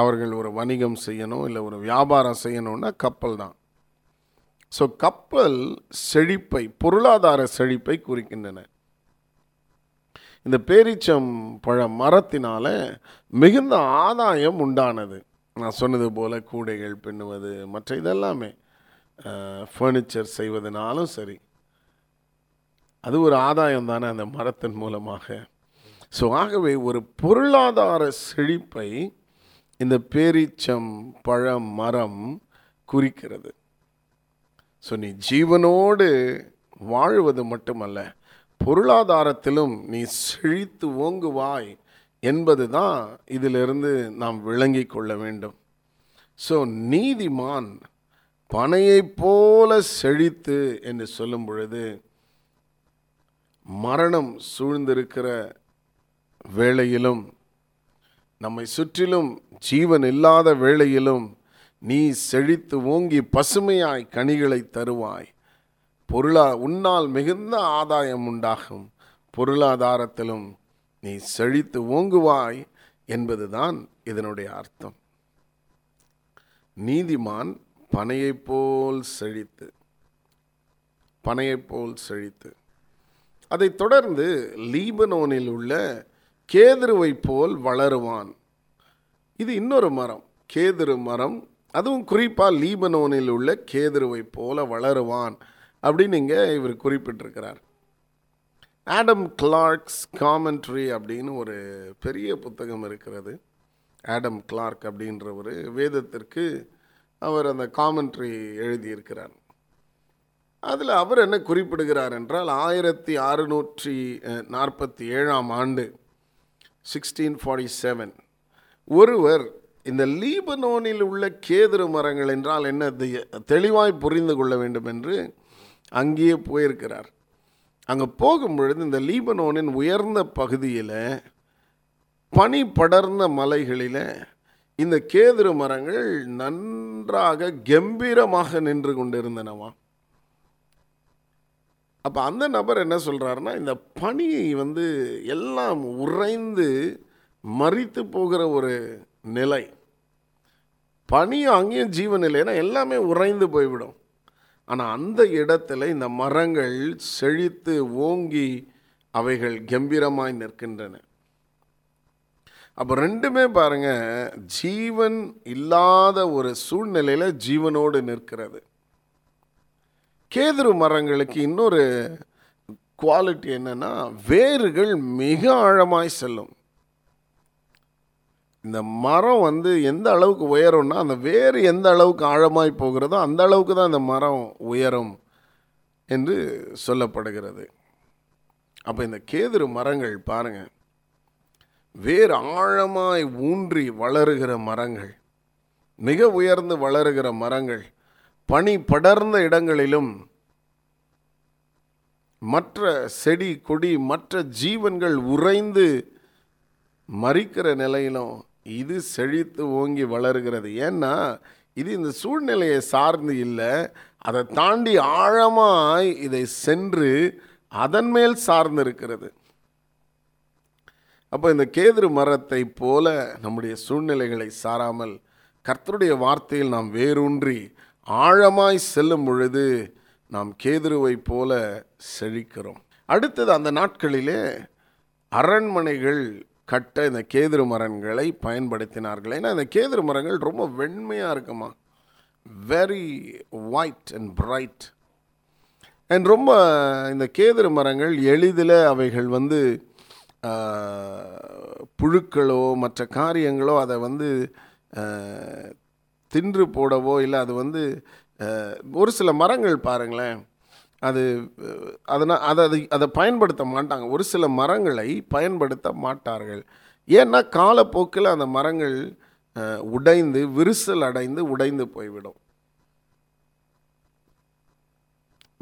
அவர்கள் ஒரு வணிகம் செய்யணும் இல்லை ஒரு வியாபாரம் செய்யணும்னா கப்பல் தான். ஸோ கப்பல் செழிப்பை பொருளாதார செழிப்பை குறிக்கின்றன. இந்த பேரீச்சம் பழ மரத்தினால மிகுந்த ஆதாயம் உண்டானது. நான் சொன்னது போல் கூடைகள் பின்னுவது மற்ற இதெல்லாமே ஃபர்னிச்சர் செய்வதனாலும் சரி. அது ஒரு ஆதாயம் தானே அந்த மரத்தின் மூலமாக. ஸோ ஆகவே ஒரு பொருளாதார செழிப்பை இந்த பேரீச்சம் பழ மரம் குறிக்கிறது. ஸோ நீ ஜீவனோடு வாழ்வது மட்டுமல்ல பொருளாதாரத்திலும் நீ செழித்து ஓங்குவாய் என்பது தான் இதிலிருந்து நாம் விளங்கி கொள்ள வேண்டும். ஸோ நீதிமான் பனையைப் போல செழித்து என்று சொல்லும் பொழுது மரணம் சூழ்ந்திருக்கிற வேளையிலும் நம்மை சுற்றிலும் ஜீவன் இல்லாத வேளையிலும் நீ செழித்து ஓங்கி பசுமையாய் கனிகளை தருவாய். பொருளா உன்னால் மிகுந்த ஆதாயம் உண்டாகும். பொருளாதாரத்திலும் நீ செழித்து ஓங்குவாய் என்பதுதான் இதனுடைய அர்த்தம். நீதிமான் பனையைப் போல் செழித்து பனையைப் போல் செழித்து. அதைத் தொடர்ந்து லீபனோனில் உள்ள கேதுருவை போல் வளருவான். இது இன்னொரு மரம் கேதுரு மரம். அதுவும் குறிப்பாக லீபனோனில் உள்ள கேதுருவை போல வளருவான் அப்படின்னு இங்கே இவர் குறிப்பிட்டிருக்கிறார். ஆடம் கிளார்க்ஸ் காமெண்ட்ரி அப்படின்னு ஒரு பெரிய புத்தகம் இருக்கிறது. ஆடம் கிளார்க் அப்படின்ற ஒரு வேதத்திற்கு அவர் அந்த காமெண்ட்ரி எழுதியிருக்கிறார். அதில் அவர் என்ன குறிப்பிடுகிறார் என்றால் ஆயிரத்தி அறுநூற்றி நாற்பத்தி ஏழாம் ஆண்டு சிக்ஸ்டீன் ஃபார்ட்டி செவன் ஒருவர் இந்த லீபனோனில் உள்ள கேதுரு மரங்கள் என்றால் என்ன? தெ- தெளிவாய் புரிந்து கொள்ள வேண்டும் என்று அங்கேயே போயிருக்கிறார். அங்கே போகும்பொழுது இந்த லீபனோனின் உயர்ந்த பகுதியில் பனி படர்ந்த மலைகளில் இந்த கேதுரு மரங்கள் நன்றாக கம்பீரமாக நின்று கொண்டிருந்தனவா? அப்போ அந்த நபர் என்ன சொல்கிறாருன்னா இந்த பனி வந்து எல்லாம் உறைந்து மறித்து போகிற ஒரு நிலை. பனியும் அங்கேயும் ஜீவன் ஏன்னா எல்லாமே உறைந்து போய்விடும். ஆனால் அந்த இடத்துல இந்த மரங்கள் செழித்து ஓங்கி அவைகள் கம்பீரமாய் நிற்கின்றன. அப்போ ரெண்டுமே பாருங்க ஜீவன் இல்லாத ஒரு சூழ்நிலையில் ஜீவனோடு நிற்கிறது. கேதுரு மரங்களுக்கு இன்னொரு குவாலிட்டி என்னன்னா வேர்கள் மிக ஆழமாய் செல்லும். இந்த மரம் வந்து எந்த அளவுக்கு உயரும்னா அந்த வேர் எந்த அளவுக்கு ஆழமாய் போகிறதோ அந்த அளவுக்கு தான் இந்த மரம் உயரும் என்று சொல்லப்படுகிறது. அப்போ இந்த கேதுரு மரங்கள் பாருங்கள் வேர் ஆழமாய் ஊன்றி வளருகிற மரங்கள் மிக உயர்ந்து வளருகிற மரங்கள். பனி படர்ந்த இடங்களிலும் மற்ற செடி கொடி மற்ற ஜீவன்கள் உறைந்து மறிக்கிற நிலையிலும் இது செழித்து ஓங்கி வளர்கிறது. ஏன்னா இது இந்த சூழ்நிலையை சார்ந்து இல்லை. அதை தாண்டி ஆழமாய் இதை சென்று அதன் மேல் சார்ந்து இருக்கிறது அப்போ இந்த கேதுரு மரத்தை போல நம்முடைய சூழ்நிலைகளை சாராமல் கர்த்தருடைய வார்த்தையில் நாம் வேரூன்றி ஆழமாய் செல்லும் பொழுது நாம் கேதுருவை போல செழிக்கிறோம். அடுத்தது அந்த நாட்களிலே அரண்மனைகள் கட்ட இந்த கேதுரு மரங்களை பயன்படுத்தினார்கள். ஏன்னா இந்த கேதுரு மரங்கள் ரொம்ப வெண்மையாக இருக்குமா? Very white and bright and ரொம்ப இந்த கேதுரு மரங்கள் எளிதில் அவைகள் வந்து புழுக்களோ மற்ற காரியங்களோ அதை வந்து தின்று போடவோ இல்லை அது வந்து ஒரு சில மரங்கள் பாருங்களேன். அது அதனால் அதை அதை அதை பயன்படுத்த மாட்டாங்க. ஒரு சில மரங்களை பயன்படுத்த மாட்டார்கள். ஏன்னா காலப்போக்கில் அந்த மரங்கள் உடைந்து விரிசல் அடைந்து உடைந்து போய்விடும்.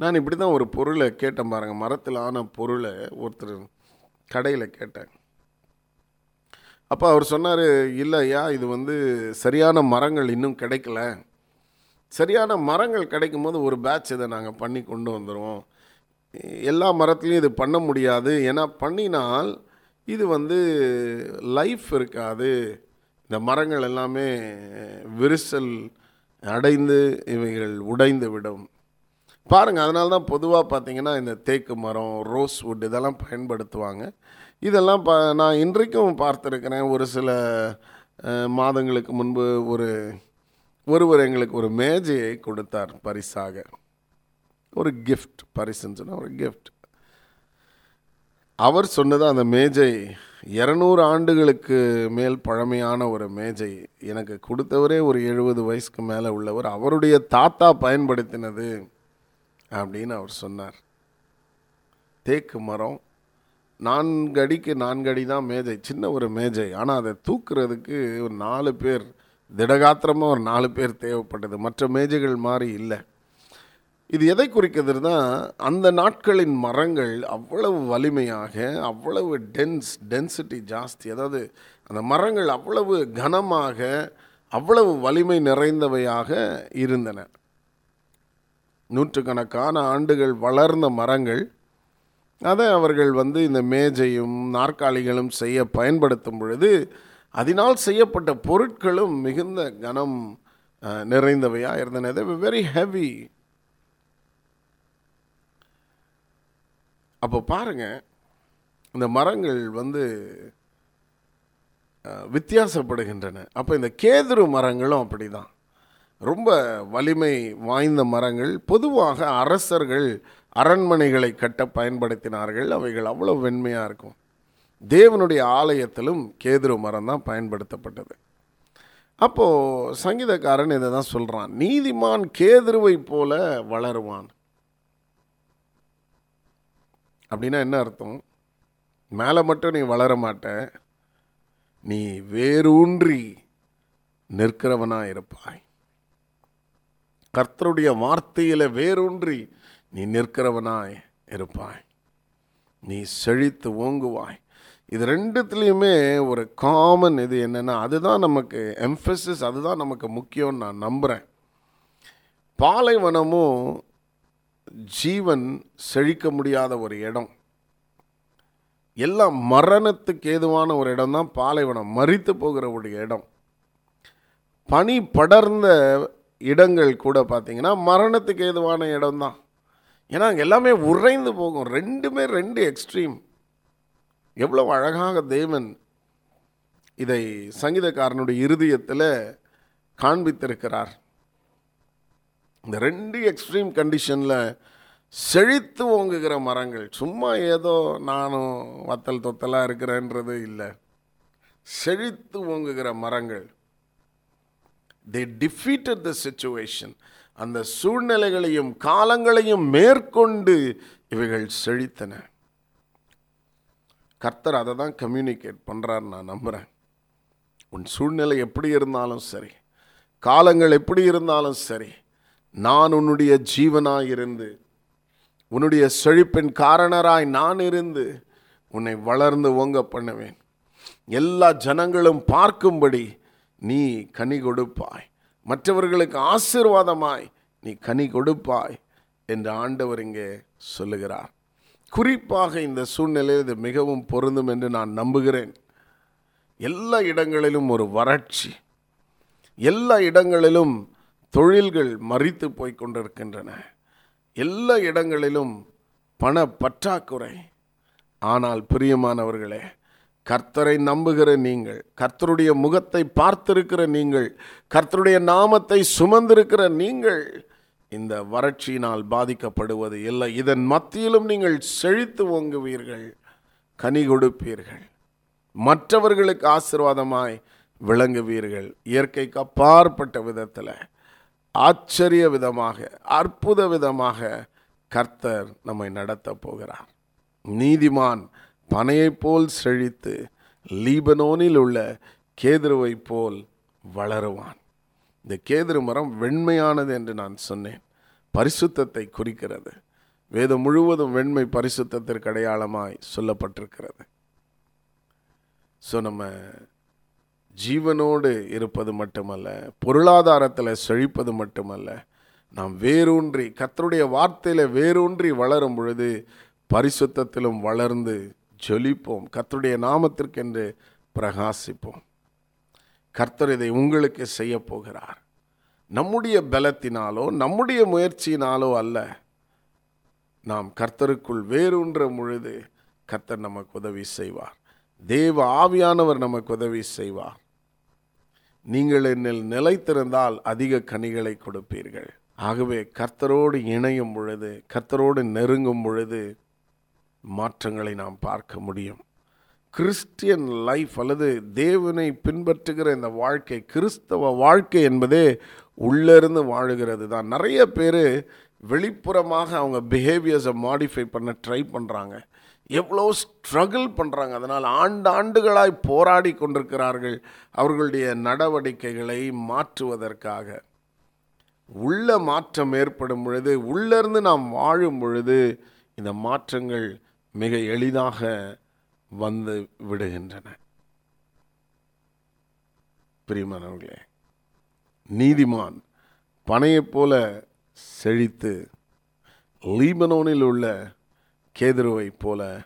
நான் இப்படி தான் ஒரு பொருளை கேட்டேன் பாருங்கள் மரத்தில் ஆன பொருளை ஒருத்தர் கடையில் கேட்டேன் அப்போ அவர் சொன்னார் இல்லையா இது வந்து சரியான மரங்கள் இன்னும் கிடைக்கல. சரியான மரங்கள் கிடைக்கும் போது ஒரு பேட்ச் இதை நாங்கள் பண்ணி கொண்டு வந்துடுவோம் எல்லா மரத்துலையும் இது பண்ண முடியாது. ஏன்னா பண்ணினால் இது வந்து லைஃப் இருக்காது. இந்த மரங்கள் எல்லாமே விரிசல் அடைந்து இவைகள் உடைந்து விடும். பாருங்கள் அதனால தான் பொதுவாக பார்த்தீங்கன்னா இந்த தேக்கு மரம் ரோஸ் வுட் இதெல்லாம் பயன்படுத்துவாங்க. இதெல்லாம் ப நான் இன்றைக்கும் பார்த்துருக்கிறேன். ஒரு சில மாதங்களுக்கு முன்பு ஒரு ஒருவர் எங்களுக்கு ஒரு மேஜையை கொடுத்தார் பரிசாக. ஒரு கிஃப்ட் பரிசுன்னு சொன்னால் ஒரு கிஃப்ட் அவர் சொன்னது அந்த மேஜை இரநூறு ஆண்டுகளுக்கு மேல் பழமையான ஒரு மேஜை. எனக்கு கொடுத்தவரே ஒரு எழுபது வயசுக்கு மேலே உள்ளவர். அவருடைய தாத்தா பயன்படுத்தினது அப்படின்னு அவர் சொன்னார். தேக்கு மரம் நான்கு அடிக்கு நான்கு அடி தான் மேஜை சின்ன ஒரு மேஜை. ஆனால் அதை தூக்குறதுக்கு ஒரு நாலு பேர் திடகாத்திரமாக ஒரு நாலு பேர் தேவைப்பட்டது. மற்ற மேஜைகள் மாதிரி இல்லை. இது எதை குறிக்கிறதுனா அந்த நாட்களின் மரங்கள் அவ்வளவு வலிமையாக அவ்வளவு டென்ஸ் டென்சிட்டி ஜாஸ்தி. அதாவது அந்த மரங்கள் அவ்வளவு கனமாக அவ்வளவு வலிமை நிறைந்தவையாக இருந்தன. நூற்றுக்கணக்கான ஆண்டுகள் வளர்ந்த மரங்கள் அதை அவர்கள் வந்து இந்த மேஜையும் நாற்காலிகளும் செய்ய பயன்படுத்தும் பொழுது அதனால் செய்யப்பட்ட பொருட்களும் மிகுந்த கனம் நிறைந்தவையாக இருந்தன. வெரி ஹெவி அப்போ பாருங்க இந்த மரங்கள் வந்து வித்தியாசப்படுகின்றன. அப்போ இந்த கேதுரு மரங்களும் அப்படிதான். ரொம்ப வலிமை வாய்ந்த மரங்கள் பொதுவாக அரசர்கள் அரண்மனைகளை கட்ட பயன்படுத்தினார்கள். அவைகள் அவ்வளோ வெண்மையாக இருக்கும். தேவனுடைய ஆலயத்திலும் கேதுரு மரம் தான் பயன்படுத்தப்பட்டது. அப்போது சங்கீதக்காரன் இதை தான் சொல்கிறான் நீதிமான் கேதுருவை போல வளருவான். அப்படின்னா என்ன அர்த்தம்? மேலே மட்டும் நீ வளர மாட்ட. நீ வேரூன்றி நிற்கிறவனாக இருப்பாய். கர்த்தருடைய வார்த்தையில் வேரூன்றி நீ நிற்கிறவனாய் இருப்பாய். நீ செழித்து ஓங்குவாய். இது ரெண்டுத்துலேயுமே ஒரு காமன் இது என்னென்னா அதுதான் நமக்கு எம்ஃபசிஸ் அதுதான் நமக்கு முக்கியம்னு நான் நம்புகிறேன் பாலைவனமும் ஜீவன் செழிக்க முடியாத ஒரு இடம். எல்லாம் மரணத்துக்கு ஏதுவான ஒரு இடம் தான் பாலைவனம் மறித்து போகிற ஒரு இடம். பனி படர்ந்த இடங்கள் கூட பார்த்திங்கன்னா மரணத்துக்கு ஏதுவான இடம் தான் ஏன்னா அங்கே எல்லாமே உறைந்து போகும். ரெண்டுமே ரெண்டு எக்ஸ்ட்ரீம் எவ்வளோ அழகாக தேவன் இதை சங்கீதக்காரனுடைய இருதயத்தில் காண்பித்திருக்கிறார். இந்த ரெண்டு எக்ஸ்ட்ரீம் கண்டிஷனில் செழித்து ஓங்குகிற மரங்கள். சும்மா ஏதோ நானும் வத்தல் தொத்தலாக இருக்கிறேன்றது இல்லை. செழித்து ஓங்குகிற மரங்கள். தே டிஃபீட்டட் த சுச்சுவேஷன் அந்த சூழ்நிலைகளையும் காலங்களையும் மேற்கொண்டு இவைகள் செழித்தன. கர்த்தர் அதை தான் கம்யூனிகேட் பண்ணுறார் நான் நம்புகிறேன் உன் சூழ்நிலை எப்படி இருந்தாலும் சரி காலங்கள் எப்படி இருந்தாலும் சரி நான் உன்னுடைய ஜீவனாய் இருந்து உன்னுடைய செழிப்பின் காரணராய் நான் இருந்து உன்னை வளர்ந்து ஓங்க பண்ணுவேன். எல்லா ஜனங்களும் பார்க்கும்படி நீ கனி கொடுப்பாய். மற்றவர்களுக்கு ஆசீர்வாதமாய் நீ கனி கொடுப்பாய் என்று ஆண்டவர் இங்கே சொல்லுகிறார். குறிப்பாக இந்த சூழ்நிலையில் இது மிகவும் பொருந்தும் என்று நான் நம்புகிறேன். எல்லா இடங்களிலும் ஒரு வறட்சி. எல்லா இடங்களிலும் தொழில்கள் மறித்து போய் கொண்டிருக்கின்றன. எல்லா இடங்களிலும் பண பற்றாக்குறை. ஆனால் பிரியமானவர்களே கர்த்தரை நம்புகிற நீங்கள் கர்த்தருடைய முகத்தை பார்த்திருக்கிற நீங்கள் கர்த்தருடைய நாமத்தை சுமந்திருக்கிற நீங்கள் இந்த வறட்சியினால் பாதிக்கப்படுவது இல்லை. இதன் மத்தியிலும் நீங்கள் செழித்து ஓங்குவீர்கள் கனி கொடுப்பீர்கள். மற்றவர்களுக்கு ஆசீர்வாதமாய் விளங்குவீர்கள். இயற்கைக்கு அப்பாற்பட்ட விதத்தில் ஆச்சரிய விதமாக அற்புத விதமாக கர்த்தர் நம்மை நடத்த போகிறார். நீதிமான் பனையைப் போல் செழித்து லீபனோனில் உள்ள கேதுருவைப் போல் வளருவான். இந்த கேதுரு மரம் வெண்மையானது என்று நான் சொன்னேன். பரிசுத்தத்தை குறிக்கிறது. வேதம் முழுவதும் வெண்மை பரிசுத்தத்திற்கு அடையாளமாய் சொல்லப்பட்டிருக்கிறது. ஸோ நம்ம ஜீவனோடு இருப்பது மட்டுமல்ல பொருளாதாரத்தில் செழிப்பது மட்டுமல்ல நாம் வேரூன்றி கத்தருடைய வார்த்தையில் வேரூன்றி வளரும் பொழுது பரிசுத்தத்திலும் வளர்ந்து ஜொலிப்போம். கர்த்தருடைய நாமத்திற்கென்று பிரகாசிப்போம். கர்த்தர் இதை உங்களுக்கு செய்ய போகிறார். நம்முடைய பலத்தினாலோ நம்முடைய முயற்சியினாலோ அல்ல நாம் கர்த்தருக்குள் வேறுன்ற பொழுது கர்த்தர் நமக்கு உதவி செய்வார். தேவ ஆவியானவர் நமக்கு உதவி செய்வார். நீங்கள் என்னில் நிலைத்திருந்தால் அதிக கனிகளை கொடுப்பீர்கள். ஆகவே கர்த்தரோடு இணையும் பொழுது கர்த்தரோடு நெருங்கும் பொழுது மாற்றங்களை நாம் பார்க்க முடியும். கிறிஸ்டியன் லைஃப் அல்லது தேவனை பின்பற்றுகிற இந்த வாழ்க்கை கிறிஸ்தவ வாழ்க்கை என்பதே உள்ளிருந்து வாழுகிறது தான். நிறைய பேர் வெளிப்புறமாக அவங்க பிஹேவியர்ஸை மாடிஃபை பண்ண ட்ரை பண்ணுறாங்க எவ்வளோ ஸ்ட்ரகிள் பண்ணுறாங்க அதனால் ஆண்டு ஆண்டுகளாய் போராடி கொண்டிருக்கிறார்கள் அவர்களுடைய நடவடிக்கைகளை மாற்றுவதற்காக. உள்ள மாற்றம் ஏற்படும் பொழுது உள்ளிருந்து நாம் வாழும் பொழுது இந்த மாற்றங்கள் மிக எளிதாக வந்து விடுகின்றன. பிரியமானவர்களே நீதிமான் பனையைப் போல செழித்து லீபனோனில் உள்ள கேதுருவைப் போல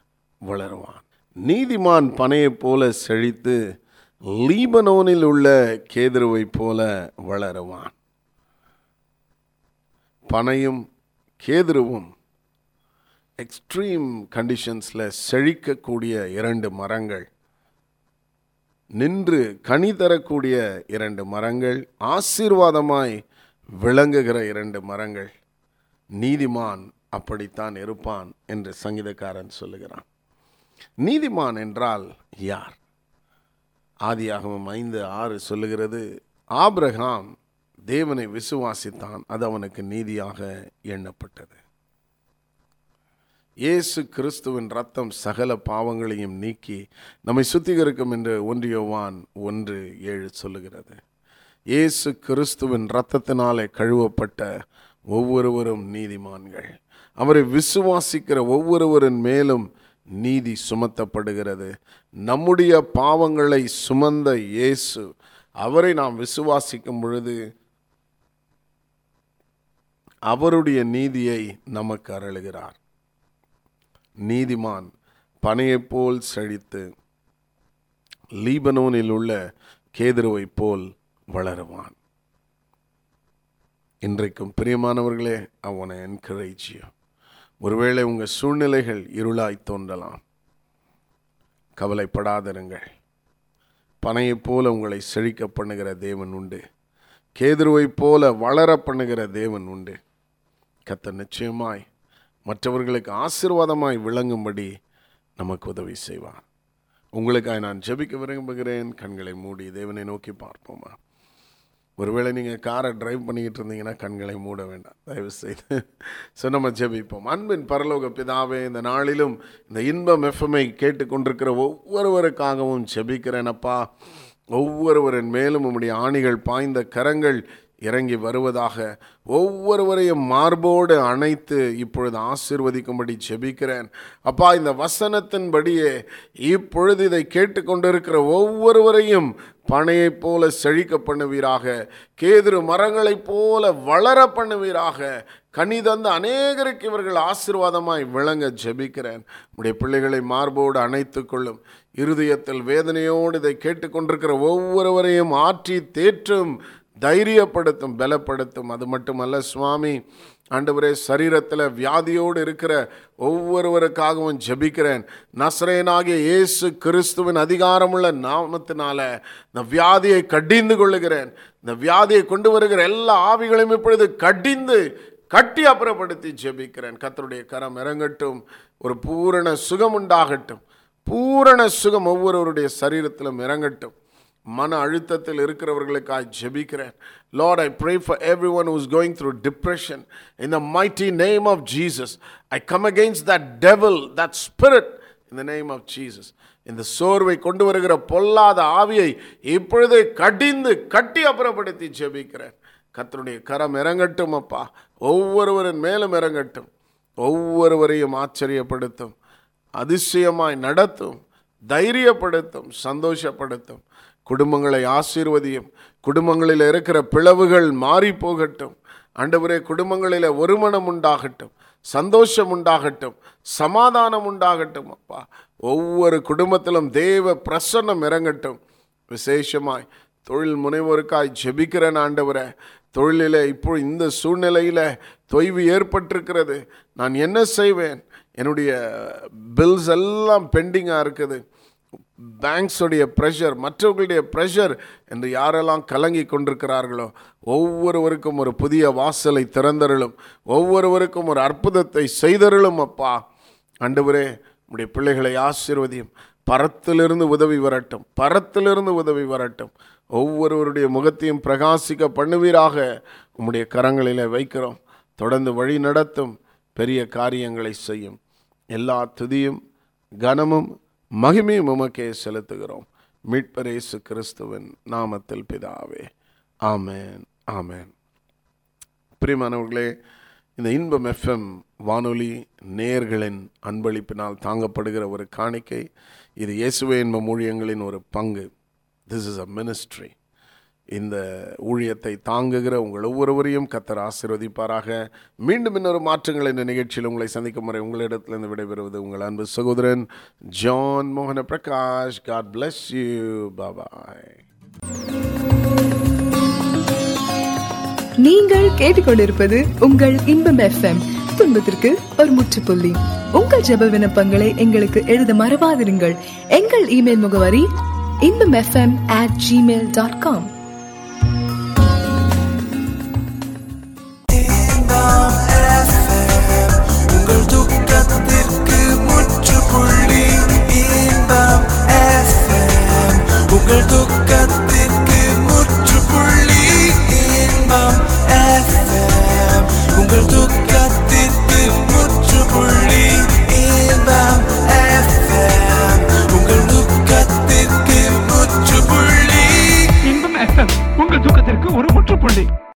வளருவான். நீதிமான் பனையைப் போல செழித்து லீபனோனில் உள்ள கேதுருவைப் போல வளருவான். பனையும் கேதுருவும் எக்ஸ்ட்ரீம் கண்டிஷன்ஸில் செழிக்கக்கூடிய இரண்டு மரங்கள் நின்று கனி தரக்கூடிய இரண்டு மரங்கள் ஆசீர்வாதமாய் விளங்குகிற இரண்டு மரங்கள். நீதிமான் அப்படித்தான் இருப்பான் என்று சங்கீதக்காரன் சொல்லுகிறான். நீதிமான் என்றால் யார்? ஆதியாகவும் ஐந்து ஆறு சொல்லுகிறது ஆப்ரஹாம் தேவனை விசுவாசித்தான் அது அவனுக்கு நீதியாக எண்ணப்பட்டது. இயேசு கிறிஸ்துவின் ரத்தம் சகல பாவங்களையும் நீக்கி நம்மை சுத்திகரிக்கும் என்று ஒன்றியவான் ஒன்று ஏழு சொல்லுகிறது. இயேசு கிறிஸ்துவின் இரத்தத்தினாலே கழுவப்பட்ட ஒவ்வொருவரும் நீதிமான்கள். அவரை விசுவாசிக்கிற ஒவ்வொருவரின் மேலும் நீதி சுமத்தப்படுகிறது. நம்முடைய பாவங்களை சுமந்த இயேசு அவரை நாம் விசுவாசிக்கும் பொழுது அவருடைய நீதியை நமக்கு அருளுகிறார். நீதிமான் பனையைப் போல் செழித்து லீபனோனில் உள்ள கேதுருவைப் போல் வளருவான். இன்றைக்கும் பிரியமானவர்களே அவனை என்கரேஜ் ஒருவேளை உங்கள் சூழ்நிலைகள் இருளாய் தோன்றலாம். கவலைப்படாதிருங்கள். பனையைப் போல உங்களை செழிக்க பண்ணுகிற தேவன் உண்டு. கேதுருவைப் போல வளர பண்ணுகிற தேவன் உண்டு. கத்த நிச்சயமாய் மற்றவர்களுக்கு ஆசீர்வாதமாய் விளங்கும்படி நமக்கு உதவி செய்வார். உங்களுக்காக நான் ஜெபிக்க விரும்புகிறேன். கண்களை மூடி தேவனை நோக்கி பார்ப்போமா? ஒருவேளை நீங்கள் காரை டிரைவ் பண்ணிக்கிட்டு இருந்தீங்கன்னா கண்களை மூட வேண்டாம். தயவு செய்து ஸோ நம்ம ஜெபிப்போம். அன்பின் பரலோக பிதாவே இந்த நாளிலும் இந்த இன்பம் எஃப்எம்ஐ கேட்டுக்கொண்டிருக்கிற ஒவ்வொருவருக்காகவும் ஜெபிக்கிறேனப்பா ஒவ்வொருவரின் மேலும் உம்முடைய ஆணிகள் பாய்ந்த கரங்கள் இறங்கி வருவதாக ஒவ்வொருவரையும் மார்போடு அணைத்து இப்பொழுது ஆசிர்வதிக்கும்படி ஜெபிக்கிறேன். அப்பா இந்த வசனத்தின்படியே இப்பொழுது இதை கேட்டுக்கொண்டிருக்கிற ஒவ்வொருவரையும் பனையைப் போல செழிக்க பண்ணுவீராக கேதுரு மரங்களைப் போல வளர பண்ணுவீராக கனி தந்து அநேகருக்கு இவர்கள் ஆசீர்வாதமாய் விளங்க ஜெபிக்கிறேன். உடைய பிள்ளைகளை மார்போடு அணைத்து கொள்ளும். இருதயத்தில் வேதனையோடு இதை கேட்டுக்கொண்டிருக்கிற ஒவ்வொருவரையும் ஆற்றி தேற்றும் தைரியப்படுத்தும் பலப்படுத்தும். அது மட்டுமல்ல சுவாமி ஆண்டவரே சரீரத்தில் வியாதியோடு இருக்கிற ஒவ்வொருவருக்காகவும் ஜெபிக்கிறேன். நஸ்ரேனாகிய இயேசு கிறிஸ்துவின் அதிகாரமுள்ள நாமத்தினால இந்த வியாதியை கடிந்து கொள்ளுகிறேன். இந்த வியாதியை கொண்டு வருகிற எல்லா ஆவிகளையும் இப்பொழுது கடிந்து கட்டி அப்புறப்படுத்தி ஜெபிக்கிறேன். கத்தருடைய கரம் இறங்கட்டும். ஒரு பூரண சுகம் உண்டாகட்டும். பூரண சுகம் ஒவ்வொருவருடைய சரீரத்திலும் இறங்கட்டும். மன அழுத்தத்தில் இருக்கிறவர்களுக்காக ஜெபிக்கிறேன். Lord I pray for every one who's going through depression in the mighty name of Jesus I come against that devil that spirit in the name of Jesus இந்த சோர்வை கொண்டு வருகிற பொல்லாத ஆவியை இப்பொழுதே கடிந்து கட்டி அப்புறப்படுத்தி ஜெபிக்கிறேன். கத்தருடைய கரம் இறங்கட்டும் அப்பா. ஒவ்வொருவரின் மேலும் இறங்கட்டும். ஒவ்வொருவரையும் ஆச்சரியப்படுத்தும் அதிசயமாய் நடத்தும் தைரியப்படுத்தும் சந்தோஷப்படுத்தும். குடும்பங்களை ஆசீர்வதியும். குடும்பங்களில் இருக்கிற பிளவுகள் மாறி போகட்டும் ஆண்டவரே குடும்பங்களில் ஒருமணம் உண்டாகட்டும். சந்தோஷம் உண்டாகட்டும். சமாதானம் உண்டாகட்டும் அப்பா. ஒவ்வொரு குடும்பத்திலும் தேவ பிரசன்னம் இறங்கட்டும். விசேஷமாய் தொழில் முனைவோருக்காய் ஜெபிக்கிறேன் ஆண்டவரே. தொழிலில் இப்போ இந்த சூழ்நிலையில் தொய்வு ஏற்பட்டிருக்கிறது. நான் என்ன செய்வேன்? என்னுடைய பில்ஸ் எல்லாம் பெண்டிங்காக இருக்குது. பேங்க்ஸுடைய ப்ரெஷர் மற்றவர்களுடைய ப்ரெஷர் என்று யாரெல்லாம் கலங்கி கொண்டிருக்கிறார்களோ ஒவ்வொருவருக்கும் ஒரு புதிய வாசலை திறந்தருளும் ஒவ்வொருவருக்கும் ஒரு அற்புதத்தை செய்தருளும் அப்பா. அண்டுவரே உடைய பிள்ளைகளை ஆசீர்வதியும். பரத்திலிருந்து உதவி வரட்டும் பரத்திலிருந்து உதவி வரட்டும். ஒவ்வொருவருடைய முகத்தையும் பிரகாசிக்க பண்ணுவீராக. உம்முடைய கரங்களில் வைக்கிறோம். தொடர்ந்து வழி நடத்தும். பெரிய காரியங்களை செய்யும். எல்லா துதியும் கனமும் மகிமை உமக்கே செலுத்துகிறோம். மீட்பரேசு கிறிஸ்துவின் நாமத்தில் பிதாவே. ஆமேன் ஆமேன். பிரியமானவர்களே இந்த இன்பம் எஃப்எம் வானொலி நேர்களின் அன்பளிப்பினால் தாங்கப்படுகிற ஒரு காணிக்கை இது இயேசுவே இன்ப மூழியங்களின் ஒரு பங்கு. திஸ் இஸ் அ மினிஸ்ட்ரி இந்த ஊழியத்தை தாங்குகிற உங்கள் ஒவ்வொருவரையும் கத்தர் ஆசீர்வதிப்பாராக. மீண்டும் இன்னொரு மாற்றங்கள் இந்த நிகழ்ச்சியில் உங்களை சந்திக்கும் முறை உங்களிடத்திலிருந்து விடைபெறுவது உங்கள் அன்பு சகோதரன் ஜான் மோகன பிரகாஷ். காட் பிளஸ் யூ பாபாய் நீங்கள் கேட்டுக்கொண்டிருப்பது உங்கள் இன்பம் எஃப்எம் துன்பத்திற்கு ஒரு முற்றுப்புள்ளி. உங்கள் ஜெப விண்ணப்பங்களை எங்களுக்கு எழுத மறவாதிருங்கள். எங்கள் இமெயில் முகவரி Inbam FM at Gmail dot com చెప్పండి